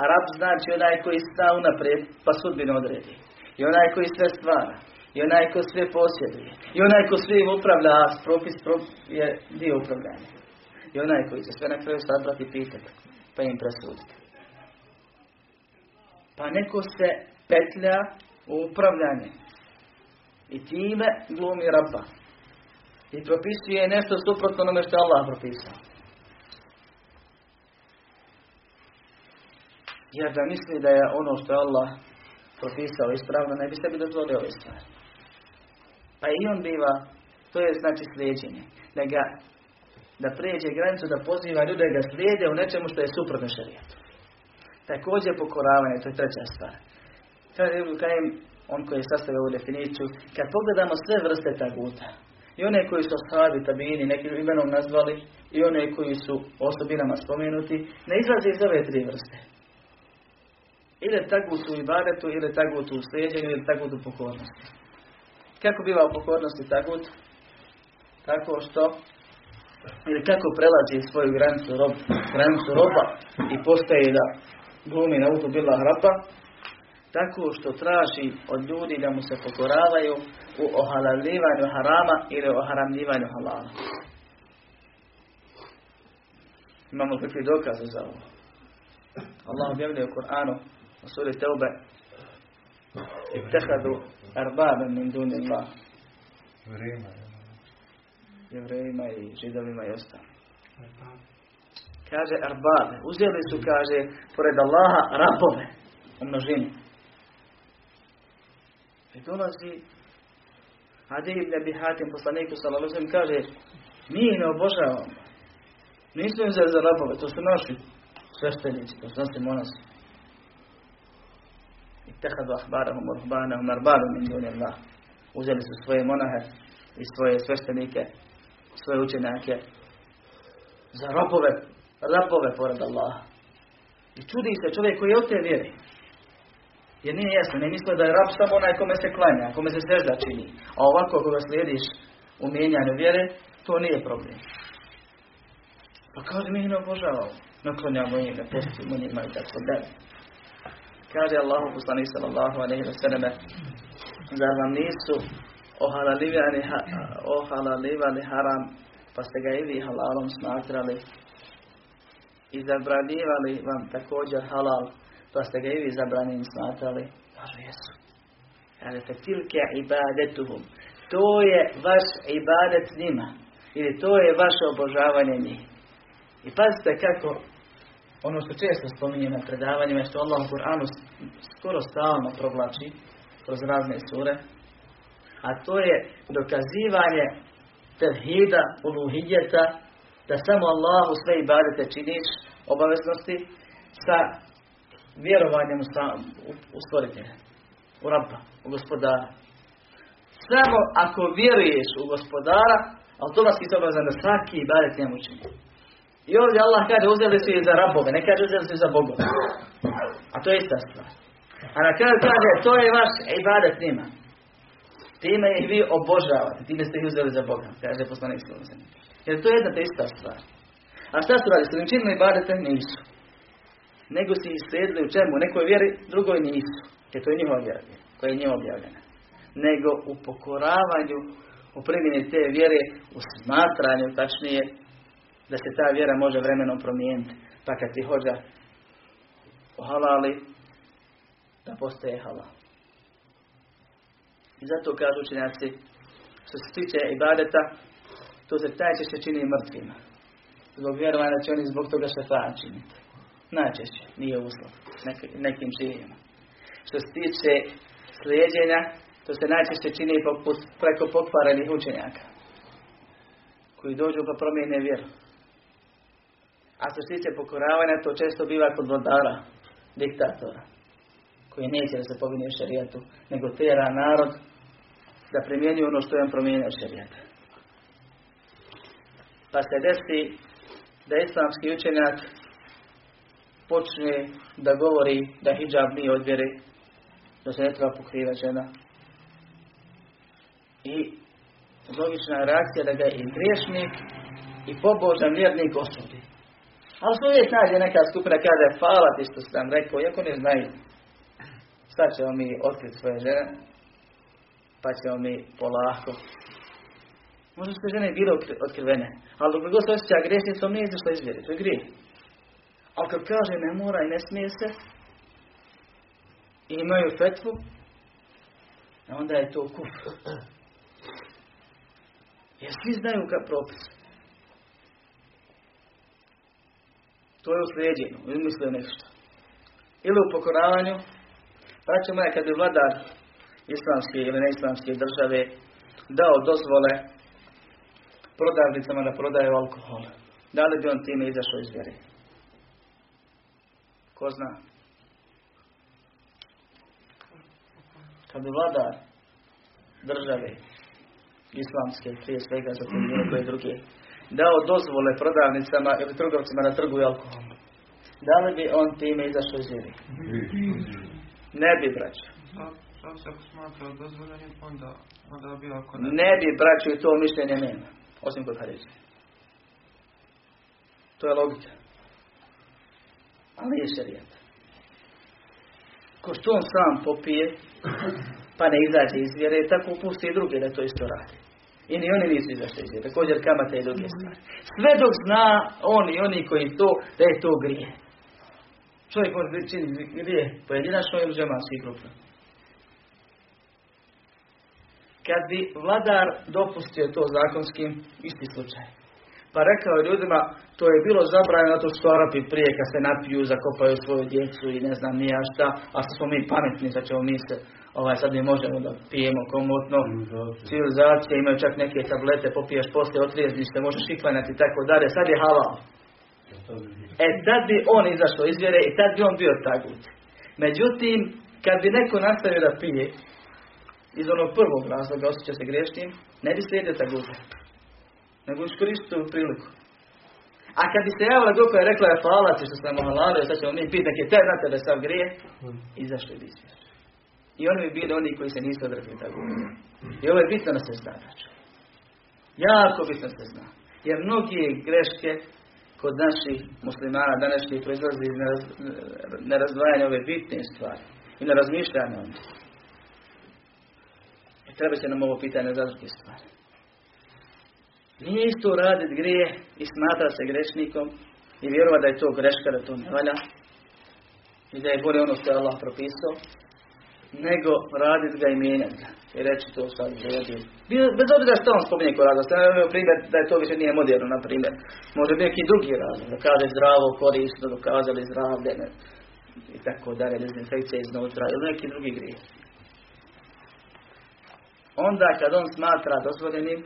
A rab znači onaj koji sta unaprijed pa sudbino odredi. I onaj koji sve stvara. I onaj koji sve posjeduje. I onaj koji sve upravlja, a propis je dio upravljanja. I onaj koji će sve na kraju sabrati pitati. Pa im presuditi. Pa neko se petlja u upravljanje. I time glumi raba i propisuje nešto suprotno onome što Allah propisao. Jer da misli da je ono što je Allah propisao ispravno, ne bi sebi dozvolio ove stvari. Pa i on biva, to je znači slijedjenje. Da ga, da pređe granicu, da poziva ljude da slijede u nečemu što je suprotno šarijetu. Također pokoravanje, to je treća stvar. Kaže Ibn on koji je sastavio ovu definiciju, kad pogledamo sve vrste taguta, i one koji su ashabi, tabini, nekim imenom nazvali, i one koji su osobinama spomenuti, ne izlaze iz ove tri vrste. Ili tagut u ibadetu, ili tagut u slijedjenju, ili tagut u pokornosti. Kako biva u pokornosti tagut? Tako što ili kako prelazi svoju granicu, rob, granicu roba i postaje da glumi na utu bila hrapa, tako što traži od ljudi da mu se pokoravaju u ohalaljivanju harama ili oharamljivanju halala. Imamo kakvi dokaze za ovo. Allah objavljuje u Kur'anu u suri Teube Ittehadu arbabe min duni Allah. Jevrejima i židovima i ostalo. Kaže arbabe. Uzeli su, kaže, pored Allaha rabove u množini. I dolazi Adi ibn Abi Hatim, poslaniku sallallahu kaže mi ih ne obožavamo. Nisu im za rabove, to su naši sveštenici, to su naši monasi. I tehadu ahbarahum urbanahum arbaru min duni Allah. Uzeli su svoje monahe i svoje sveštenike, svoje učenjake za rabove, rabove pored Allaha. I čudi se čovjek koji je od te vjeri. Jer nije jasno, ne misle da je rab samo onaj kome se klanja, kome se sežda čini. A ovako ako ga slijediš u mijenjanju vjere, to nije problem. Pa kaže mi ih ne obožavamo. Naklanjamo im, ne postimo njima i tako dalje. Kaže Allahu poslanik sallallahu alaihi wa sallam, zar vam nisu ohalalivali, ohalalivali haram, pa ste ga i vi halalom smatrali i zabranivali vam također halal, pa ste ga i vi zabranjeni smatrali? Kažu, jesu. Kaže, tilke ibadetuhum. To je vaš ibadet njima. Ili to je vaše obožavanje njih. I pazite kako, ono što često spominje na predavanjima, što Allah u Kur'anu skoro stalno provlači kroz razne sure, a to je dokazivanje tevhida, uluhidjeta, da samo Allahu sve ibadete činiš, obaveznosti, sa vjerovanjem u, u stvoritelja, u rabba, u gospodara. Samo ako vjeruješ u gospodara, automatski se obavezan da svaki ibadet njemu čini. I ovdje Allah kaže uzeli su ih za rabove, ne kaže uzeli su za bogove. A to je ista stvar. A na kraju kaže, to je vaš ibadet njima. Time ih vi obožavate, time ste ih uzeli za Boga, kaže poslanik sallallahu Jer to je jedna te ista stvar. A šta su radili? Su činili ibadete? Nisu. Nego si ih slijedili u čemu? Nekoj vjeri, drugoj nisu. Jer to je njihova vjera, koja je njima objavljena. Nego u pokoravanju, u primjeni te vjere, u smatranju, tačnije, da se ta vjera može vremenom promijeniti. Pa kad ti hođa halali, da postaje halal. I zato kažu učenjaci, što se tiče ibadeta, to se najčešće čini mrtvima. Zbog vjerovanja će oni zbog toga šefa činiti. Najčešće, nije uslov, nekim živima. Što se tiče slijedjenja, to se najčešće čini preko pokvarenih učenjaka. Koji dođu pa promijene vjeru. A što se tiče pokoravanja, to često biva kod vladara, diktatora, koji neće da se pobine u šarijetu, nego tjera narod da primjenju ono što je on promijenio šarijeta. Pa se desi da islamski učenjak počne da govori da hijab nije odvjeri, da se ne treba pokriva žena. I logična reakcija da ga je i griješnik i pobožan vjernik osudi. Ali se uvijek nađe neka skupina kaže, hvala ti što sam rekao, iako ne znaju. Sad ćemo mi otkriti svoje žene, pa ćemo mi polako. Možda su žene bile otkrivene, ali dok god se osjeća griješnicom, nije izašla izvjeri, to je grije. Ali kad kaže ne mora i ne smije se, i imaju fetvu, onda je to kuf. Jer svi znaju kad propis. To je u slijedjenju, izmislio nešto. Ili u pokoravanju, pa će moja kad je vladar islamske ili neislamske države dao dozvole prodavnicama da prodaju alkohol. Da li bi on time izašao iz vjere? Ko zna? Kad bi vladar države islamske, prije svega za bilo koje druge, dao dozvole prodavnicama ili trgovcima da trguju alkohol. Da li bi on time izašao iz vjere? Ne bi, braćo. Ne bi, braćo, i to mišljenje nema. Osim kod Hariza. To je logika. Ali nije šarijat. Ko što on sam popije, pa ne izađe iz vjere, tako pusti i drugi da to isto radi. I ni oni nisu izašli iz vjere. Također kamata i druge stvari. Sve dok zna on i oni koji to, da je to grije. Čovjek može činiti grije pojedinačno ili žemanski grupno. Kad bi vladar dopustio to zakonskim, isti slučaj. Pa rekao ljudima, to je bilo zabranjeno to što Arapi prije kad se napiju, zakopaju svoju djecu i ne znam nija šta, a smo mi pametni, sad ćemo mi se, ovaj, sad mi možemo da pijemo komotno, civilizacije, imaju čak neke tablete, popiješ poslije, otrijezniš se, možeš iklanjati i tako dalje, sad je halal. E tad bi on izašao iz vjere i tad bi on bio tagut. Međutim, kad bi neko nastavio da pije, iz onog prvog razloga osjeća se grešnim, ne bi slijedio taguta. Nego iskoristio priliku. A kad bi se javila grupa i rekla je hvala ti što sam ohalavio, sad ćemo mi nek je te na tebe sav grije, izašli bi iz I oni bi bili oni koji se nisu odrekli tako. I ovo je bitno da se zna. Znači. Jako bitno se zna. Jer mnogi greške kod naših muslimana današnjih proizlazi iz nerazdvajanja ove bitne stvari i na razmišljanja o I treba se nam ovo pitanje za druge stvari. Nije isto raditi grije i smatra se grešnikom i vjerova da je to greška, da to ne valja i da je bolje ono što je Allah propisao, nego raditi ga i mijenjati ga. I reći to sad uradio. Bez obzira što on spominje ko razlog. Sam primjer da je to više nije moderno, na primjer. Može biti neki drugi razlog. Da kaže zdravo, korisno, dokazali zdravlje, ne, i tako dalje, dezinfekcija iznutra, ili neki drugi grije. Onda kad on smatra dozvoljenim,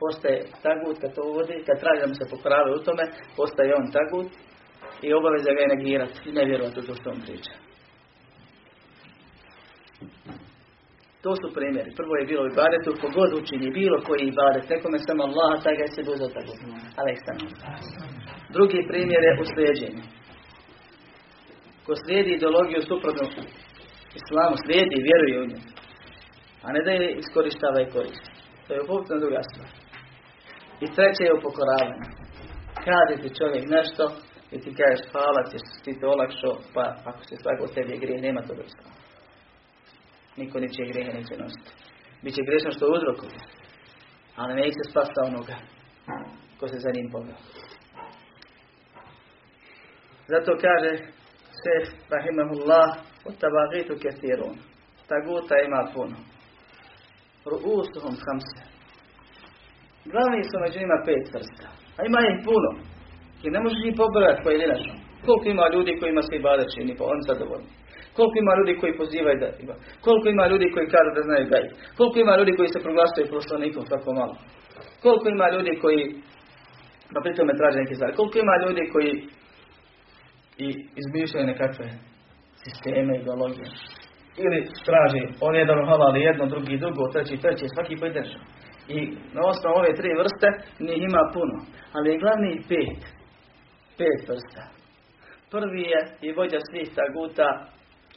postaje tagut kad to uvodi, kad traži da mu se pokorave u tome, postaje on tagut i obaveza ga je negirati i ne vjerovati u to što on priča. To su primjeri. Prvo je bilo ibadetu, kogod učini bilo koji ibadet, nekome samo Allah, taj ga je se dozao tako. Drugi primjer je u slijedjenju. Ko slijedi ideologiju suprotno islamu, slijedi, vjeruje u nju. A ne da je iskorištava i koristi. To je uputno druga stvar. I treće je upokoravanje. Kada ti čovjek nešto i ti kažeš hvala ti, ti te olakšao, pa ako se svako od tebi grije, nema to islama. Niko ničije grijehe neće nositi. Biće grešno što je uzroku, ali neće spasta onoga ko se za njim poveo. Zato kaže se rahimahullah od tabagitu kestirun. Taguta ima puno. Ru'usuhum hamse. Glavni su među njima pet vrsta. A ima ih puno. I ne možeš ni pobrati pojedinačno. Koliko ima ljudi koji ima se i bade čini, pa on zadovoljni. Koliko ima ljudi koji pozivaju da ima. Koliko ima ljudi koji kažu da znaju gajiti. Koliko ima ljudi koji se proglasaju poslanikom tako malo. Koliko ima ljudi koji pa pri tome traže neke. Koliko ima ljudi koji i izmišljaju nekakve sisteme, ideologije. Ili traži, on jedan halali jedno, drugi drugo, treći, treći, svaki pojedinačno. I na osnovu ove tri vrste njih ima puno. Ali je glavni pet. Pet vrsta. Prvi je i vođa svih taguta,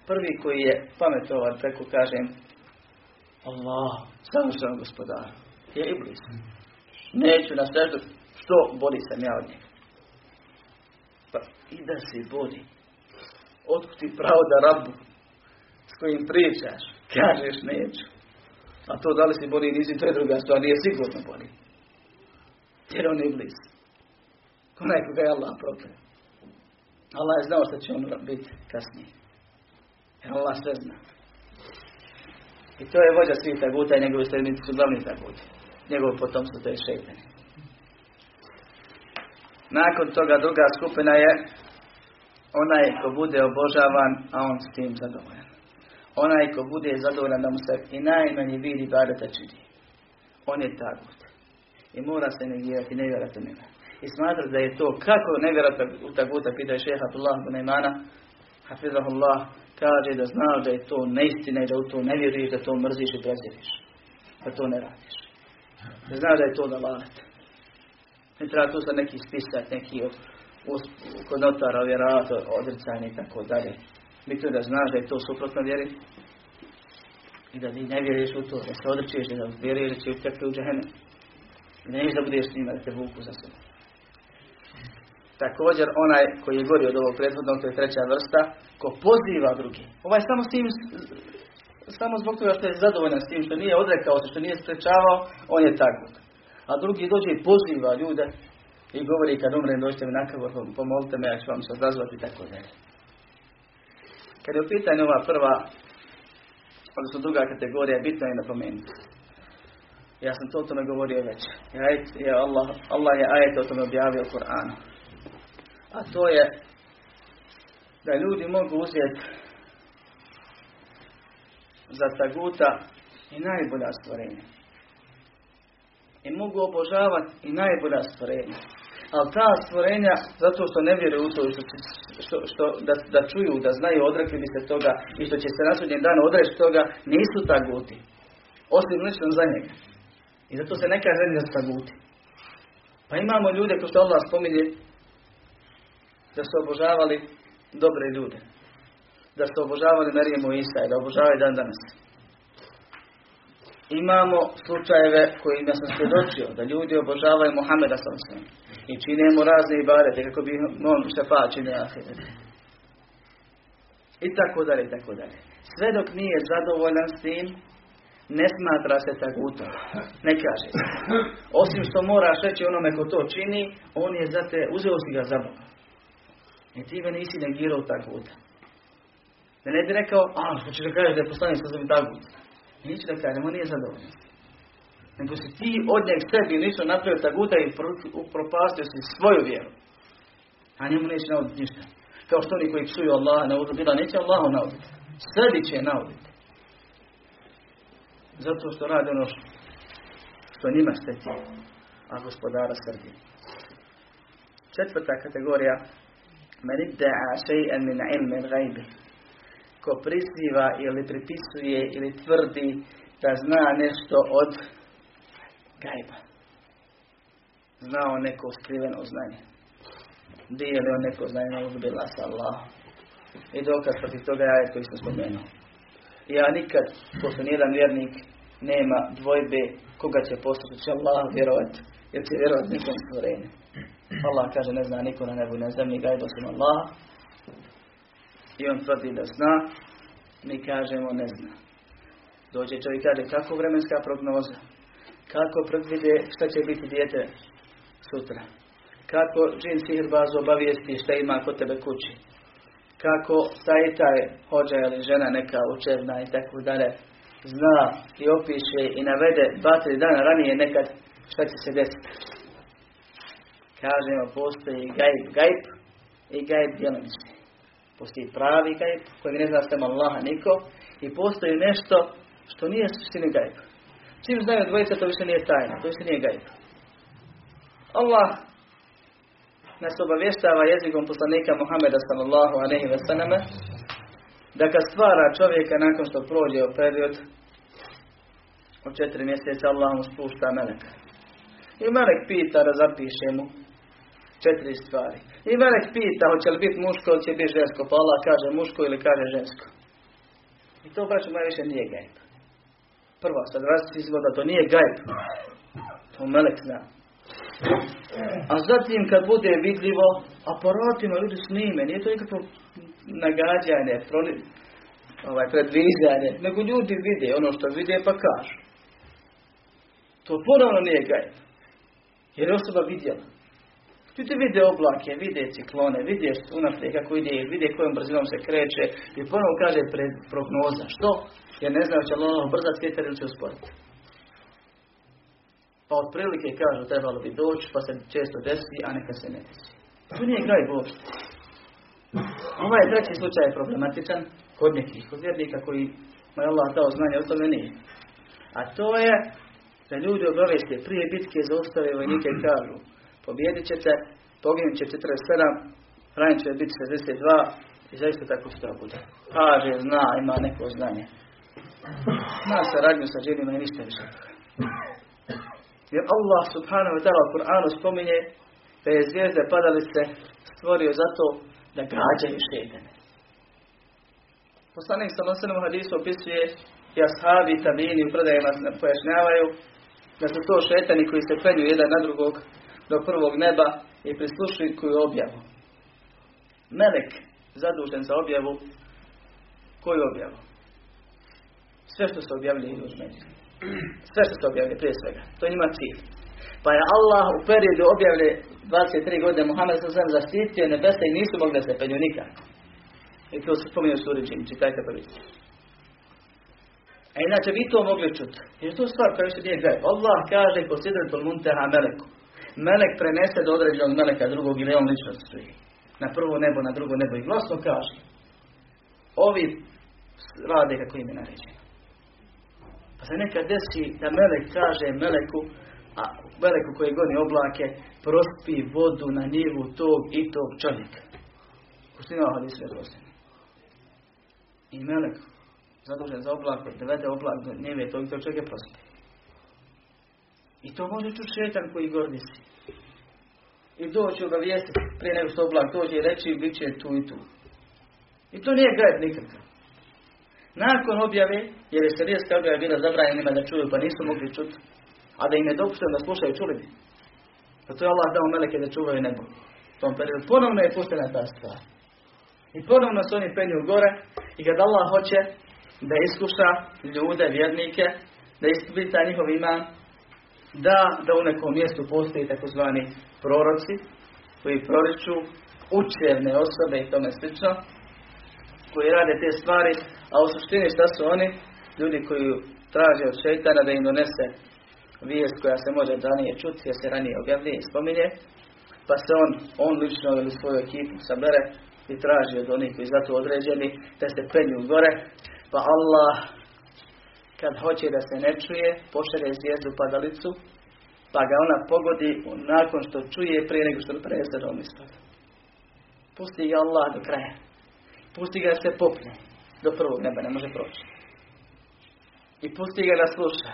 prvi koji je pametovan, tako kažem, Allah, savršen gospodar, je Iblis. Neću na svežu, što boli sam ja od njega. Pa i da se boli. Otkud ti pravo da rabu kojim pričaš, kažeš neću. A to da li si boli nisi, to je druga stvar, nije sigurno boli. Jer on je iblis. Onaj koga je Allah proklet. Allah je znao što će on biti kasnije. Jer Allah sve zna. I to je vođa svih taguta i njegovi srednici su glavni taguti. Njegov potomstvo to je šeitan. Nakon toga druga skupina je onaj ko bude obožavan, a on s tim zadovoljan. Onaj ko bude zadovoljan da mu se i najmanji vidi ibadeta čini. On je tagut. I mora se negirati, ne vjerati u njega. I smatra da je to kako ne vjerati u taguta, pita šeha Abdullah ibn Imana, hafizahullah, kaže da znaš da je to neistina i da u to ne vjeruješ, da to mrziš i preziriš. Da to ne radiš. Da znaš da je to dalalet. Ne treba tu sad neki spisat, neki od, kod notara vjerovati odricanje i tako dalje. Bitno da znaš da je to suprotno vjeri i da ti ne vjeruješ u to, da se odrećeš da vjeruješ da će utekli u džahene. I da da budeš s njima, da te vuku za sebe. Također onaj koji je gori od ovog prethodnog, to je treća vrsta, ko poziva drugi. Ovaj samo s tim, samo zbog toga što je zadovoljan s tim, što nije odrekao se, što nije sprečavao, on je tako. A drugi dođe i poziva ljude i govori kad umrem dođite mi na pomolite me, ja ću vam se odazvati i tako dalje. Kad je u pitanju ova prva, odnosno druga kategorija, bitno je napomenuti. Ja sam to o tome govorio već. Je Allah, Allah je ajet o tome objavio u Koranu. A to je da ljudi mogu uzeti za taguta i najbolja stvorenja. I mogu obožavati i najbolja stvorenja. Ali ta stvorenja, zato što ne vjeruju u to, što, što, da, da, čuju, da znaju, odrekli bi se toga i što će se na sudnjem danu odreći toga, nisu taguti. Osim lično za njega. I zato se ne kaže da su taguti. Pa imamo ljude, kao što Allah spominje, da su obožavali dobre ljude. Da su obožavali Marijemu Isa i da obožavaju dan danas. Imamo slučajeve kojima sam svjedočio da ljudi obožavaju Muhameda sam i čine mu razne ibadete kako bi on šefa činio ahiret. I tako dalje, i tako dalje. Sve dok nije zadovoljan s tim, ne smatra se tagutom. Ne kaže. Osim što moraš reći onome ko to čini, on je za te, uzeo si ga za Boga. I ti me nisi negirao taguta. Da ne bi rekao, a, hoće da kažeš da je poslanik sa zovim tagut. Neću da kažem, on nije zadovoljan. Nego si ti od njeg sebi nisu napravio taguta i propastio si svoju vjeru. A njemu neće nauditi ništa. Kao što oni koji psuju Allaha na bila, neće Allahu nauditi. Sebi će nauditi. Zato što radi ono što, njima šteti, a gospodara srdi. Četvrta kategorija Men še'an min ilmi gajbi. ko priziva ili pripisuje ili tvrdi da zna nešto od gajba. Znao neko skriveno znanje. Dijeli on neko znanje na uzbila sa Allah. I dokaz protiv toga je koji sam spomenuo. Ja nikad, pošto nijedan vjernik, nema dvojbe koga će postati, će Allah vjerovat, jer će vjerovat nikom stvorenju. Allah kaže ne zna niko na nebu i na zemlji, gajba osim Allah. I on tvrdi da zna, mi kažemo ne zna. Dođe čovjek kaže kako vremenska prognoza, kako predvide šta će biti dijete sutra, kako džin sihirbaz obavijesti šta ima kod tebe kući, kako taj i taj hođa ili žena neka učevna i tako dalje zna i opiše i navede dva, tri dana ranije nekad šta će se desiti. Kažemo, postoji gajb, gajb i gajb djelomični. Postoji pravi gajb koji ne zna sem Allaha niko i postoji nešto što nije suštini gajb. Čim znaju dvojica, to više nije tajna, to više nije gajb. Allah nas obavještava jezikom poslanika Muhammeda sallallahu alaihi wa sallam da kad stvara čovjeka nakon što prođe u period od četiri mjeseca Allah mu spušta meleka. I melek pita da zapiše mu četiri stvari. I melek pita hoće li biti muško ili će biti žensko. Pa Allah kaže muško ili kaže žensko. I to baš više nije gajb. Prvo, sad razmislimo da to nije gajb. To melek zna. A zatim kad bude vidljivo, aparatima ljudi snime, nije to nikakvo nagađanje, proli, ovaj, predviđanje, nego ljudi vide ono što vide pa kažu. To ponovno nije gajb. Jer je osoba vidjela. Ljudi vide oblake, vide ciklone, vide unaprijed kako ide, vide kojom brzinom se kreće i ponovno kaže pred prognoza. Što? Jer ne znaju će ono brzat svjetar ili će usporiti. Pa otprilike kažu trebalo bi doći, pa se često desi, a neka se ne desi. To nije graj uopšte. Ovaj treći slučaj je problematičan kod nekih, kod vjernika koji ma je Allah dao znanje o tome nije. A to je da ljudi obavijeste prije bitke zaustave vojnike i kažu pobjedit ćete, poginut će 47, ranit će biti 62 i zaista tako što bude. Kaže, zna, ima neko znanje. Zna saradnju sa džinima i ništa više Jer Allah subhanahu wa ta'ala u Kur'anu spominje da je zvijezde padalice stvorio zato da gađaju šetene. Poslanik sa u hadisu opisuje i ashabi i tabini u predajima pojašnjavaju da su to šetani koji se penju jedan na drugog do prvog neba i prislušuju objavu. Melek zadužen za objavu koju objavu? Sve što se objavili uz Sve što se objavili prije svega. To je njima cilj. Pa je Allah u periodu objavlje 23 godine Muhammed sa zaštitio nebesa i nisu mogli da se penju nikako. I to se spominje u suri čitajte pa vidite. A inače vi to mogli čuti. Jer to stvar koja se nije gledaj. Allah kaže po sidretul munteha meleku. Melek prenese do određenog meleka drugog ili on lično stoji. Na prvo nebo, na drugo nebo i glasno kaže. Ovi rade kako im je naređeno. Pa se nekad desi da melek kaže meleku, a meleku koji goni oblake, prospi vodu na njivu tog i tog čovjeka. Što ima sve I melek zadužen za oblak, vede oblak do njive tog i tog čovjeka prospi. I to može čuti šetan koji si. I doći obavijestiti prije nego što oblak dođe i reći bit će tu i tu. I to nije gajb nikakav. Nakon objave, jer je serijeska objava bila zabranjenima da čuju pa nisu mogli čuti, a da im je dopušteno da slušaju čuli bi. Pa to je Allah dao meleke da čuvaju nebo. U tom periodu ponovno je puštena ta stvar. I ponovno se oni penju gore i kad Allah hoće da iskuša ljude, vjernike, da ispita njihov iman, da, da u nekom mjestu postoji takozvani proroci koji proriču učevne osobe i tome slično koji rade te stvari a u suštini šta su oni? Ljudi koji traže od šeitana da im donese vijest koja se može ranije čuti jer se ranije objavlje i spominje pa se on, on lično ili svoju ekipu sabere i traži od onih koji za to određeni da se penju gore pa Allah kad hoće da se ne čuje, pošere zvijezdu padalicu, pa ga ona pogodi nakon što čuje prije nego što prenese do Pusti ga Allah do kraja. Pusti ga se popne. do prvog neba, ne može proći. I pusti ga da sluša.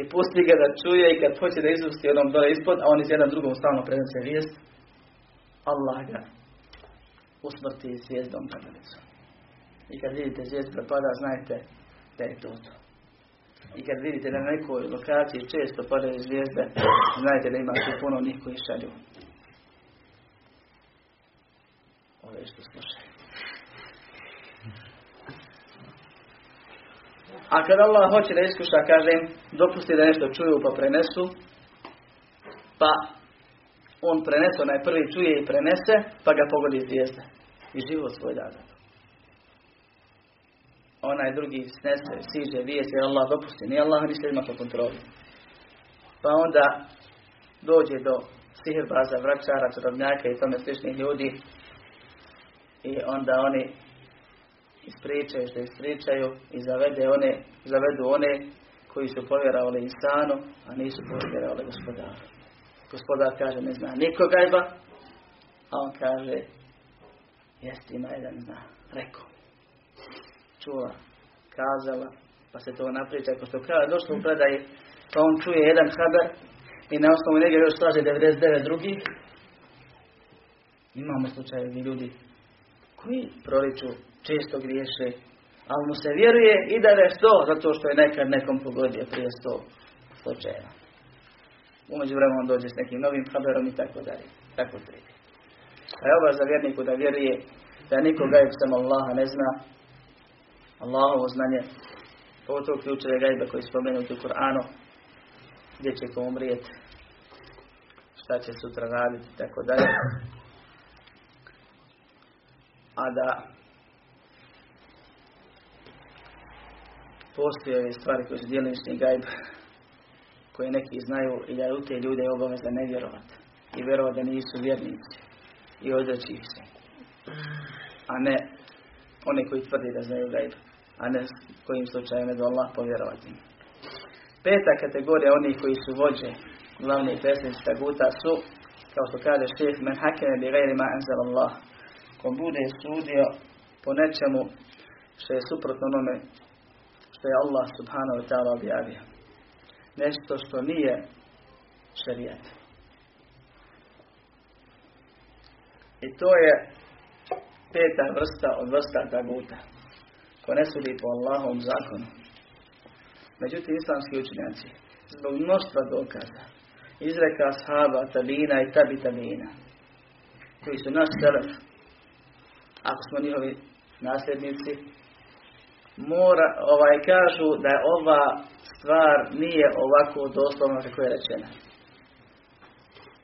I pusti ga da čuje i kad hoće da izusti onom dole ispod, a on iz jedan drugom stalno prenose vijest, Allah ga usmrti zvijezdom padalicom. I kad vidite zvijezdu propada, znajte da je to to. I kad vidite na nekoj lokaciji često padaju zvijezde, znajte da ima tu puno njih koji šalju. Ove što slušaju. A kad Allah hoće da iskuša, kažem, dopusti da nešto čuju pa prenesu, pa on prenese, onaj prvi čuje i prenese, pa ga pogodi zvijezda. I život svoj da Onaj drugi snese, siže, vijest, jer Allah dopusti. Nije Allah ništa ima po kontroli. Pa onda dođe do sihirbaza, vraćara, čarobnjaka i tome sličnih ljudi i onda oni ispričaju što ispričaju i zavede one, zavedu one koji su povjerovali insanu, a nisu povjerovali gospodaru. Gospodar kaže ne zna niko gajba, a on kaže jest ima jedan zna. Rekao. Čula. Kazala. Pa se to napriča. Ako što kada došlo u predaji, pa on čuje jedan haber i na osnovu njega još slaže 99 drugih. Imamo slučaje gdje ljudi koji proriču često griješe, ali mu se vjeruje i da je to, zato što je nekad nekom pogodio prije sto slučajeva. Umeđu vremenom dođe s nekim novim haberom i tako dalje. Tako treba. A je obaz za vjerniku da vjeruje da niko gajb sam Allaha ne zna. Allahovo znanje, pogotovo ključeve gajba koji je spomenuti u Koranu, gdje će ko umrijeti, šta će sutra raditi tako dalje. A da postoje ove stvari koje su djelimični gajb, koje neki znaju i da je u te ljude obaveza ne vjerovati. I vjerovati da nisu vjernici. I odreći se. A ne oni koji tvrdi da znaju gajb. A ne kojim slučajem do Allah povjerovati. Peta kategorija onih koji su vođe, glavni predstavnici taguta su, kao što kaže šef, men hakene bi gajri ma enzal Allah. Ko bude sudio po nečemu što je suprotno onome što je Allah subhanahu wa ta'ala objavio. Nešto što nije šarijat. I to je peta vrsta od vrsta taguta. Ko ne sudi po Allahovom zakonu. Međutim, islamski učenjaci, zbog mnoštva dokaza, izreka ashaba, tabina i tabi tabina, koji su naš selef, ako smo njihovi nasljednici, mora, ovaj, kažu da ova stvar nije ovako doslovno kako je rečena.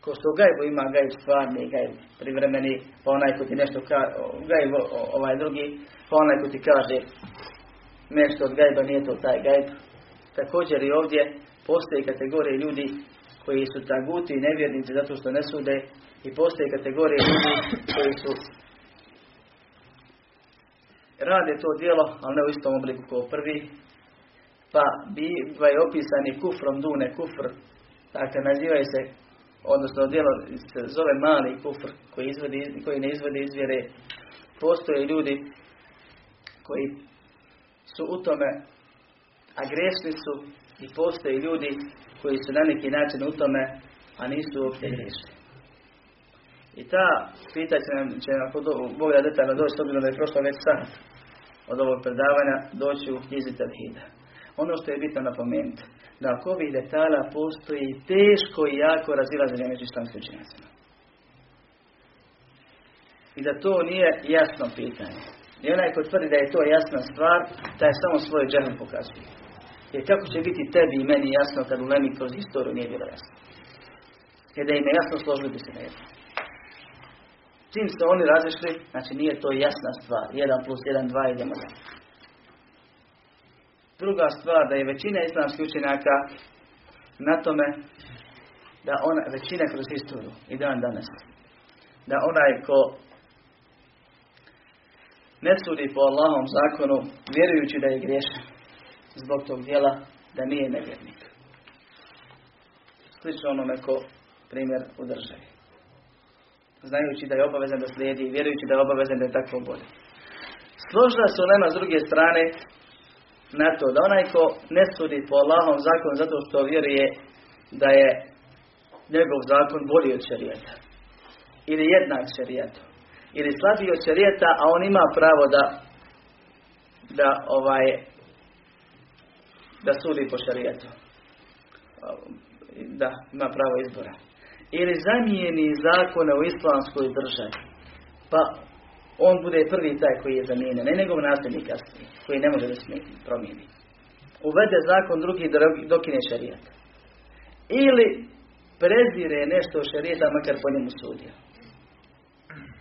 Ko što gajbu ima gajb stvarni, gajb privremeni, pa onaj ko ti nešto kaže, gajb ovaj drugi, pa onaj ko ti kaže nešto od gajba nije to taj gajb. Također i ovdje postoje kategorije ljudi koji su taguti i nevjernici zato što ne sude i postoje kategorije ljudi koji su rade to djelo, ali ne u istom obliku kao prvi, pa bivaju opisani kufrom dune kufr, dakle nazivaju se, odnosno djelo se zove mali kufr koji, izvodi, koji ne izvodi izvjere. Postoje ljudi koji su u tome, a su i postoje ljudi koji su na neki način u tome, a nisu uopće grešni. I ta pitanja će nam, će nam Bog detaljno doći, s obzirom da je prošlo već sat od ovog predavanja, doći u knjizi Tavhida. Ono što je bitno napomenuti, da oko ovih detalja postoji teško i jako razilaženje među islamskim učenjacima. I da to nije jasno pitanje. I onaj ko tvrdi da je to jasna stvar, taj samo svoj džahil pokazuje. Jer kako će biti tebi i meni jasno kad u Lemi kroz historiju nije bilo jasno? Jer da im je jasno složili bi se na jedno. Čim se oni razišli, znači nije to jasna stvar. 1 plus 1, 2, idemo dalje. Druga stvar, da je većina islamskih učenjaka na tome da ona, većina kroz historiju i dan danas, da onaj ko ne sudi po Allahom zakonu, vjerujući da je griješan zbog tog dijela, da nije nevjernik. Slično onome ko primjer u državi znajući da je obavezan da slijedi i vjerujući da je obavezan da je tako bolje. Složila se nema s druge strane na to da onaj ko ne sudi po Allahom zakonu zato što vjeruje da je njegov zakon bolji od šarijeta. Ili jednak šarijetu. Ili slabiji od šarijeta, a on ima pravo da da ovaj da sudi po šarijetu. Da, ima pravo izbora. Ili zamijeni zakone u islamskoj državi. Pa on bude prvi taj koji je zamijenjen, ne njegov nasljednik kasnije, koji ne može da se promijeni. Uvede zakon drugi dokine šarijat. Ili prezire nešto šarijeta, makar po njemu sudio.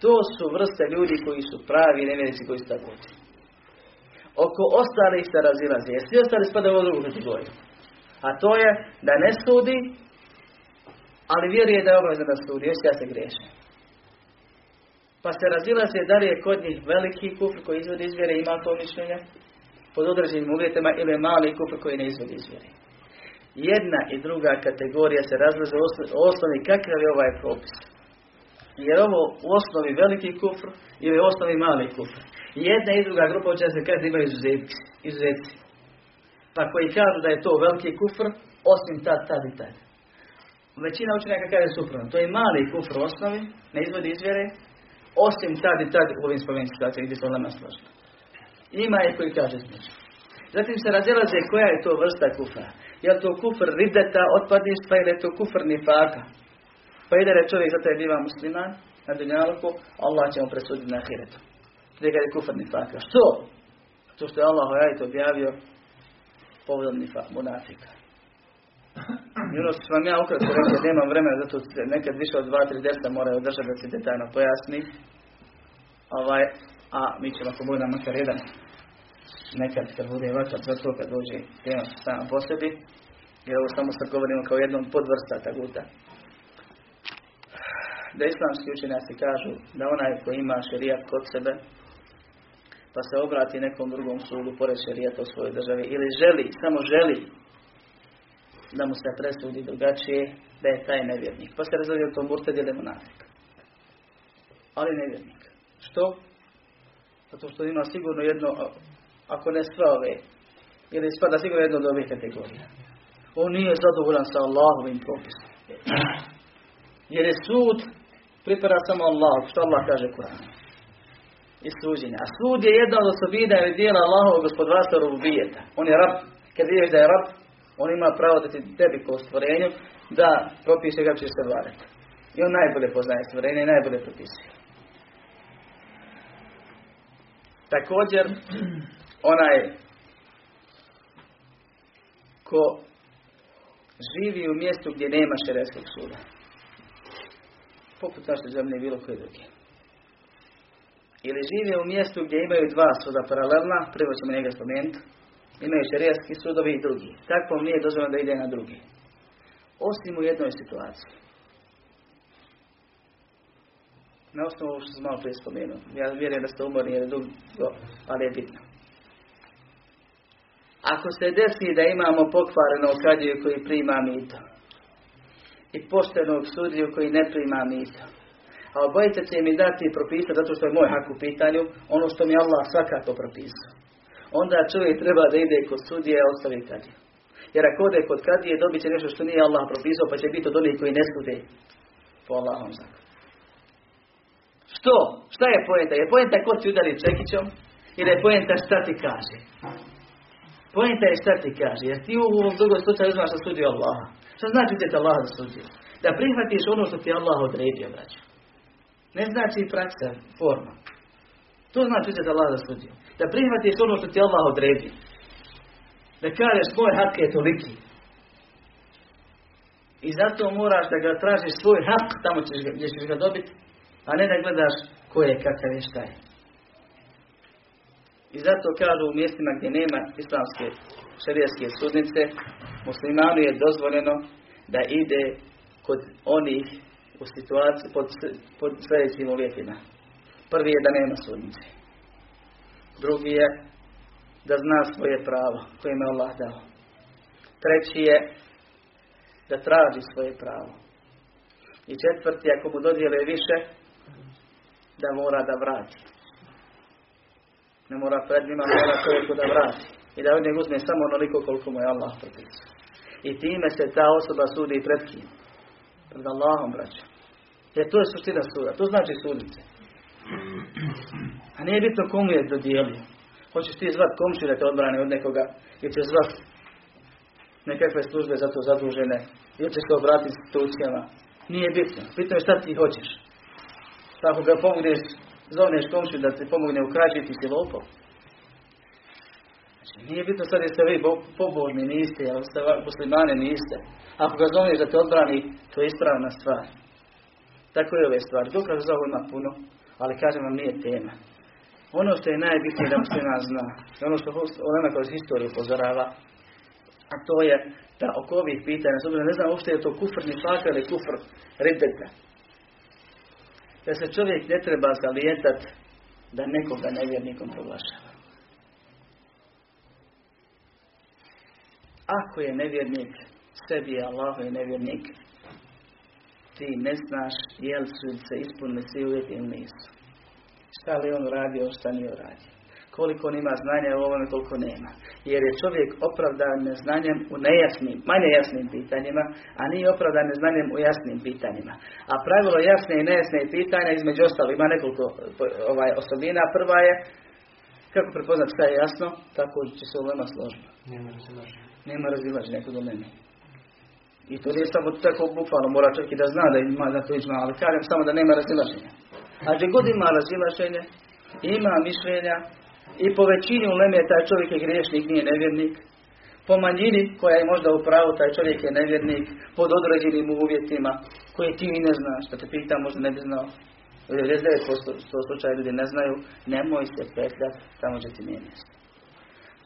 To su vrste ljudi koji su pravi nevjerici koji su tako. Oko ostalih se razilazi. Jer svi ostali spadaju u drugu kategoriju. A to je da ne sudi, ali vjeruje da je obavezan da sudi, još ja se griješe. Pa se razilaze da li je kod njih veliki kufr koji izvodi iz vjere, ima to mišljenje, pod određenim uvjetima, ili mali kufr koji ne izvodi iz vjere. Jedna i druga kategorija se razlaze u osnovi kakav je ovaj propis. Jer ovo u osnovi veliki kufr ili u osnovi mali kufr. Jedna i druga grupa će se kada imaju izuzetci. Pa koji kažu da je to veliki kufr, osim tad, tad i tad. Većina učenjaka kaže suprotno. To je mali kufr u osnovi, ne izvodi izvjere, osim tad i tad u ovim spomenutim situacijama gdje se lama složila. Ima je koji kaže slično. Zatim se razilaze koja je to vrsta kufra. Je li to kufr rideta, otpadništva ili je to kufr nifaka? Pa ide je čovjek zato je biva musliman na dunjaluku, Allah će mu presuditi na ahiretu. Gdje ga je kufr nifaka. Što? To što je Allah ajit objavio povodom nifaka, monafika. I što vam ja ukratko rekao, nemam vremena, zato nekad više od dva, tri desa moraju održati da se detaljno pojasni. Ovaj, a mi ćemo ako bude makar jedan nekad kad bude vakat za to kad dođe tema sama po sebi, jer ovo samo sad govorimo kao jednom podvrsta taguta. Da islamski učenjaci kažu da onaj ko ima šerijat kod sebe, pa se obrati nekom drugom sudu pored šerijata u svojoj državi, ili želi, samo želi da mu se presudi drugačije, da je taj nevjernik. Pa se razvio to murted ili monafik. Ali nevjernik. Što? Zato što ima sigurno jedno, ako ne sve ove, ili spada sigurno jedno od ovih kategorija. On nije zadovoljan sa Allahovim propisom. Jer je sud pripada samo Allah, što Allah kaže Kur'an. I suđenja. A sud je jedna od osobina ili dijela Allahovog gospodarstva rubijeta. On je rab. Kad vidiš da je rab, on ima pravo da ti tebi ko stvorenju da propiše kako ćeš se vladati. I on najbolje poznaje stvorenje i najbolje propisuje. Također, onaj ko živi u mjestu gdje nema šerijskog suda. Poput naše zemlje bilo koje druge. Ili žive u mjestu gdje imaju dva suda paralelna, prvo ćemo njega spomenuti, imaju šerijski sudovi i drugi. Tako nije dozvoljeno da ide na drugi. Osim u jednoj situaciji. Na osnovu što sam malo prije spomenuo. Ja vjerujem da ste umorni jer je dugo, ali je bitno. Ako se desi da imamo pokvarenog kadiju koji prima mito i poštenog sudiju koji ne prima mito, a obojice će mi dati propisati zato što je moj hak u pitanju, ono što mi Allah svakako propisao onda čovjek treba da ide kod sudije, a ostavi kadiju. Jer ako ode kod kadije, dobit će nešto što nije Allah propisao, pa će biti od onih koji ne sude po Allahom zakonu. Što? Šta je pojenta? Je pojenta ko ti udari čekićom ili je pojenta šta ti kaže? Pojenta je šta ti kaže. Jer ti u ovom drugom slučaju uzmaš da sudio Allaha. Što znači da Allah da sudio? Da prihvatiš ono što ti Allah odredio, braću. Ne znači praksa, forma. To znači da Allah da sudio. Da prihvatiš ono što ti Allah odredi. Da kažeš moj hak je toliki. I zato moraš da ga tražiš svoj hak tamo ćeš ga, gdje ćeš ga dobiti, a ne da gledaš ko je, kakav je, šta je. I zato kažu u mjestima gdje nema islamske šarijaske sudnice, muslimanu je dozvoljeno da ide kod onih u situaciji pod, pod sljedećim uvjetima. Prvi je da nema sudnice. Drugi je da zna svoje pravo koje mu Allah dao. Treći je da traži svoje pravo. I četvrti, ako mu dodijele više, da mora da vrati. Ne mora pred njima, mora čovjeku da vrati. I da od njega uzme samo onoliko koliko mu je Allah propisao. I time se ta osoba sudi pred kim? Pred Allahom, braća. Jer to je suština suda. To znači sudice. Nije bitno komu je dodijelio. Hoćeš ti zvat komšiju da te odbrane od nekoga, ili će zvat nekakve službe za to zadužene, ili ćeš se obratiti institucijama. Nije bitno. Bitno je šta ti hoćeš. Ako ga pomogneš, zovneš komšiju da ti pomogne u krađi, ti. Znači, nije bitno sad jeste vi pobožni, niste, ali ste muslimani, niste. Ako ga zovneš da te odbrani, to je ispravna stvar. Tako je ove stvari. Dokaz za ovo ima puno, ali kažem vam nije tema. Ono što je najbitnije da muslima zna, ono što onama kroz historiju upozorava, a to je da oko ovih pitanja, s ne znam uopšte je to kufr ni faka ili kufr riddeta. Da se čovjek ne treba zalijetat da nekoga nevjernikom proglašava. Ako je nevjernik, sebi je Allah je nevjernik, ti ne znaš jel su se ispunili svi uvjeti ili nisu. Šta li on uradio, šta nije uradio. Koliko on ima znanja u ovome, koliko nema. Jer je čovjek opravdan neznanjem u nejasnim, manje jasnim pitanjima, a nije opravdan neznanjem u jasnim pitanjima. A pravilo jasne i nejasne pitanja, između ostalo, ima nekoliko ovaj, osobina. Prva je, kako prepoznat šta je jasno, tako će se ulema složiti. Nema razilaženja. Nema razilaženja kod ulema. I to nije samo tako bukvalno, mora čovjek i da zna da ima da to izma, ali kažem samo da nema razilaženja. A god ima razilaženje, ima mišljenja i po većini uleme taj čovjek je griješnik, nije nevjernik. Po manjini koja je možda u pravu, taj čovjek je nevjernik pod određenim uvjetima koje ti ne znaš, da te pita možda ne bi znao. 99% slučaja ljudi ne znaju, nemoj se petljati tamo gdje ti nije mjesto.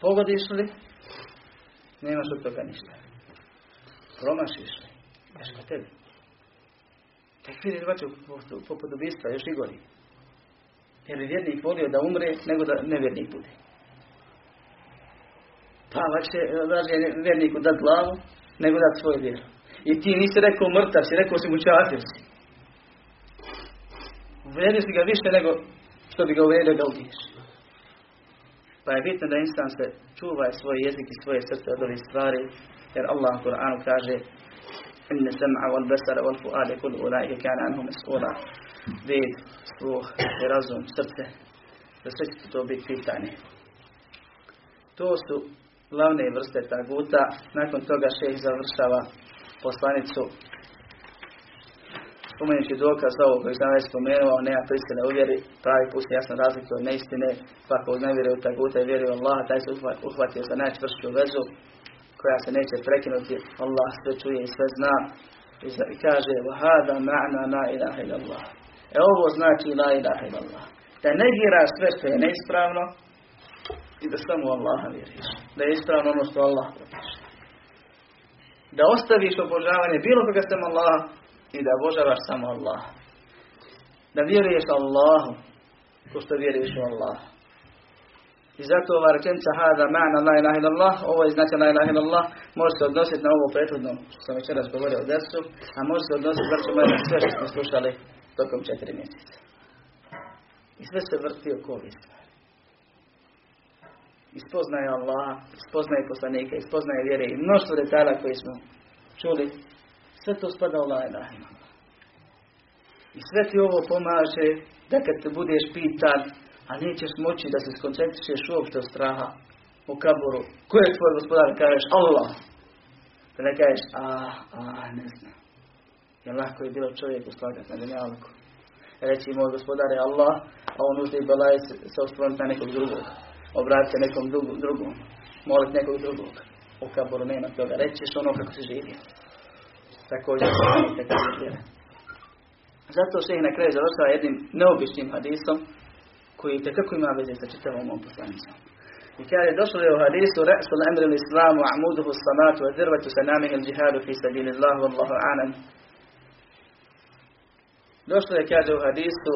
Pogodiš li, nemaš od toga ništa. Promašiš li, kod tebi. Tekfir je zvačao poput ubistva, još i gori. Jer bi vjernik volio da umre, nego da nevjernik bude. Pa lakše je vjerniku dat glavu, nego dat svoju vjeru. I ti nisi rekao mrtav si, rekao si mu čafir si. Uvrijedio si ga više nego što bi ga uvrijedio da ubiješ. Pa je bitno da insan se čuva svoj jezik i svoje srce od ovih stvari, jer Allah u Kur'anu kaže إن السمع والبصر والفؤاد كل أولئك كان عنه مسؤولا vid, sluh i razum, srce, da sve će to biti pitanje. To su glavne vrste taguta. Nakon toga šeh završava poslanicu spomenući dokaz ovog koji sam već spomenuo, nema prisile uvjeri, pravi pust jasno razliku od neistine, pa ako ne vjeruje u taguta i vjeruje u Allah, taj se uhvatio za najčvršću vezu, koja se neće prekinuti. Allah sve čuje i sve zna. I kaže, vahada ma'na na ilaha illallah. E ovo znači la ilaha illallah. Da negira sve što je neispravno i da samo Allaha vjeriš. Da je ispravno ono što Allah propiše. Da ostaviš obožavanje bilo koga sam Allah i da obožavaš samo Allah. Da vjeruješ Allahu ko što vjeruješ u Allaha. I zato ova rečenica hada ma'na la ilaha illallah, ovo je znači la ilaha illallah, može se odnositi na ovo prethodno što sam večeras govorio o desu, a može se odnositi znači na sve što smo slušali tokom četiri mjeseca. I sve se vrti oko ovih stvari. Ispoznaje Allah, ispoznaje poslanike, ispoznaje vjere i mnoštvo detalja koje smo čuli. Sve to spada u la ilaha illallah. I sve ti ovo pomaže da kad te budeš pitan a nećeš moći da se skoncentrišeš uopšte od straha u kaboru. Ko je tvoj gospodar? Kažeš Allah. Da ne kažeš, a, a, ne znam. Jer lahko je bilo čovjeku slagati na dunjalku. Reći moj gospodar je Allah, a on uzde i balaj se, se osloniti na nekog drugog. Obratiti nekom drugom. Moliti nekog drugog. U kaboru nema toga. Rećiš ono kako se živi. Također, također Zato se i na kraju završava jednim neobičnim hadisom, koji tekako ima veze sa čitavom ovom poslanicom. I kada je došlo je u hadisu Ra'sul amri l-islamu a'muduhu salatu wa zirvatu sanamih il-đihadu fi sabili Allah wallahu alam. Došlo je kaže u hadisu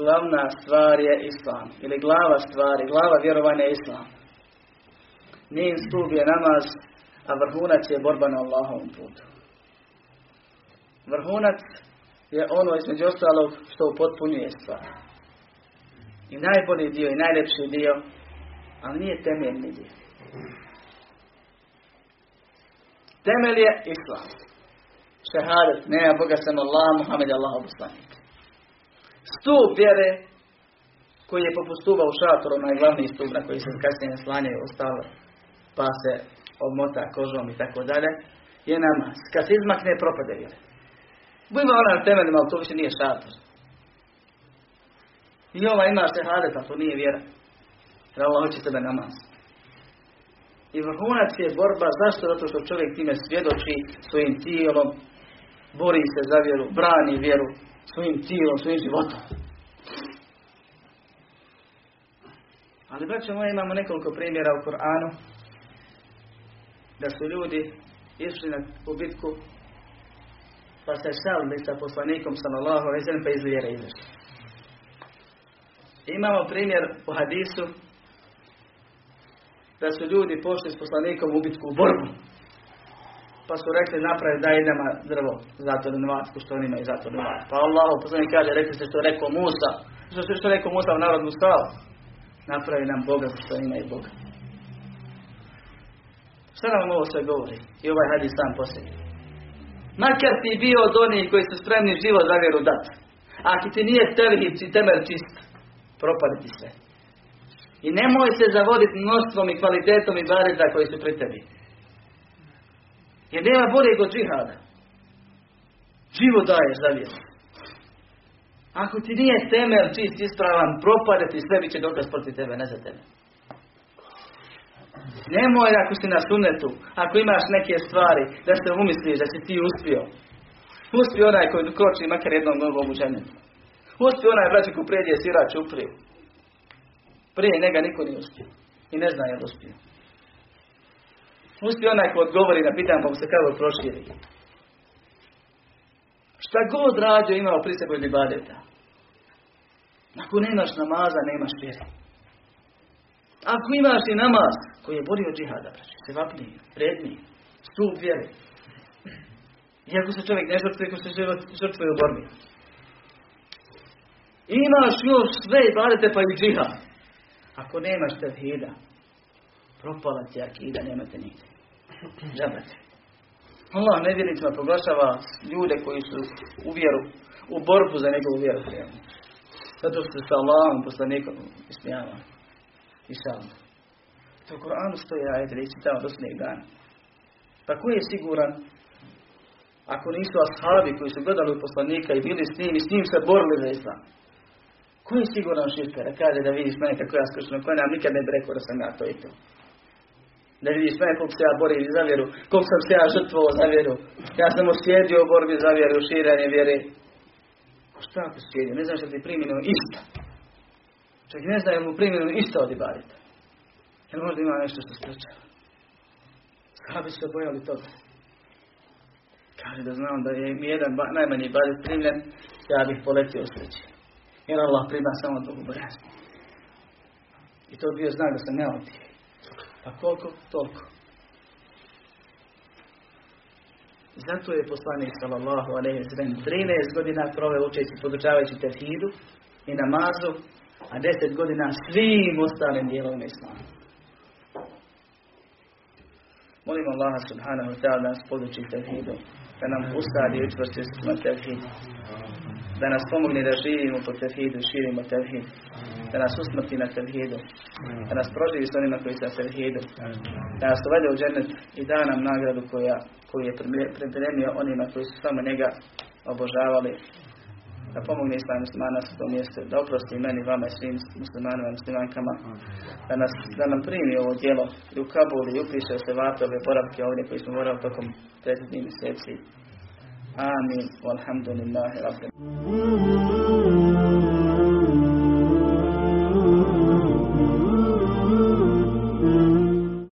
glavna stvar je islam. Ili glava stvari, glava vjerovanja je islam. Njen stup je namaz, a vrhunac je borba na Allahovom putu. Vrhunac je ono između ostalog što upotpunjuje stvar. I najbolji dio i najljepši dio, ali nije temeljni dio. Temelj je Islam. Šehadet, nema Boga sam Allah, Muhammed Allah poslanik. Stup vjere, koji je poput stuba u šatoru, najglavniji stup na koji se kasnije slanjaju ostalo, pa se obmota kožom i tako dalje, je namaz. Kad se izmakne, propade vjere. Bujmo ona na temeljima, ali to više nije šator. I ova ima šehadet, to nije vjera. Jer Allah hoće tebe namaz. I vrhunac je borba, zašto? Zato što čovjek time svjedoči svojim tijelom, bori se za vjeru, brani vjeru svojim tijelom, svojim životom. Ali braćo moje imamo nekoliko primjera u Koranu da su ljudi išli na pa se šalili sa poslanikom sallallahu ve pa iz. Imamo primjer u hadisu da su ljudi pošli s poslanikom u bitku u borbu. Pa su rekli napravi da idemo drvo zatvornu vatku što oni imaju zatvornu vatku. Pa Allah poslanik kaže rekli ste što rekao Musa. Što je što rekao Musa u narod Musa. Napravi nam Boga što imaju Boga. Šta nam ovo sve govori? I ovaj hadis sam posljednji. Makar ti bio od onih koji su spremni život za vjeru dati. Ako ti nije tevhid i temelj čist, propade ti sve. I nemoj se zavoditi mnoštvom i kvalitetom i barita koji su pri tebi. Jer nema boljeg od džihada. Život daješ za vjeru. Ako ti nije temelj čist ispravan, propade ti sve bit će dokaz protiv tebe, ne za tebe. Nemoj ako si na sunetu, ako imaš neke stvari, da se umisliš da si ti uspio. Uspio onaj koji kroči makar jednom nogom u ženetu. Uspio onaj braći ko pređe sira čupriju. Prije njega niko nije uspio. I ne zna je li uspio. Uspio onaj ko odgovori na pitanje pa mu se kako proširi. Šta god rađo imao pri sebi od ibadeta. Ako nemaš namaza, nemaš vjere. Ako imaš i namaz, koji je bolji od džihada, braći, se vapniji, predniji, stup vjere. Iako se čovjek ne žrtvuje, ako se žrtvuje u borbi. Imaš još sve i badete pa i džihad. Ako nemaš tevhida, propala ti akida, nemate nigdje. Žabate. Allah nevjernicima proglašava ljude koji su u vjeru, u borbu za njegovu vjeru. Zato što se Allahom poslanikom ismijava. I šalno. To u Koranu stoji da ići tamo do dana. Pa ko je siguran ako nisu ashabi koji su gledali poslanika i bili s njim i s njim se borili za islam. Ko je siguran širka da kaže da vidiš mene kako ja skršno, ko nam nikad ne bi da sam ja to i to. Da vidiš mene koliko se ja borim za vjeru, koliko sam se ja žrtvovao za vjeru. Ja sam osjedio u borbi za vjeru, širenje vjere. Šta ako sjedio? Ne znaš da ti primjeno isto. Čak ne zna je mu primjeno isto od ibadita. Jer možda ima nešto što sprečava. Sahabi se bojali toga. Kaže da znam da je mi jedan najmanji ibadit primljen, ja bih poletio sreći. Jer Allah prima samo Bogu bojaznu. I to bio znak da sam ne otije. Pa koliko? Toliko. Zato je poslanik sallallahu alaihi sallam 13 godina proveo učeći podučavajući tevhidu i namazu, a 10 godina svim ostalim dijelovima islama. Molim Allaha subhanahu wa ta'ala da nas poduči tevhidu, da nam usadi i učvrsti tevhidu da nas pomogne da živimo po tevhidu, širimo tevhid, da nas usmrti na tevhidu, da nas proživi s onima koji su na tevhidu, da nas uvede u džennet i da nam nagradu koja, koju je pripremio onima koji su samo njega obožavali, da pomogne islam muslimana s tom mjestu, da oprosti meni, vama i svim muslimanima i muslimankama, da, nas, da nam primi ovo djelo i u Kabuli i upiše se vatove boravke ovdje koji smo morali tokom prethodnih mjeseci. آمين. والحمد لله رب العالمين.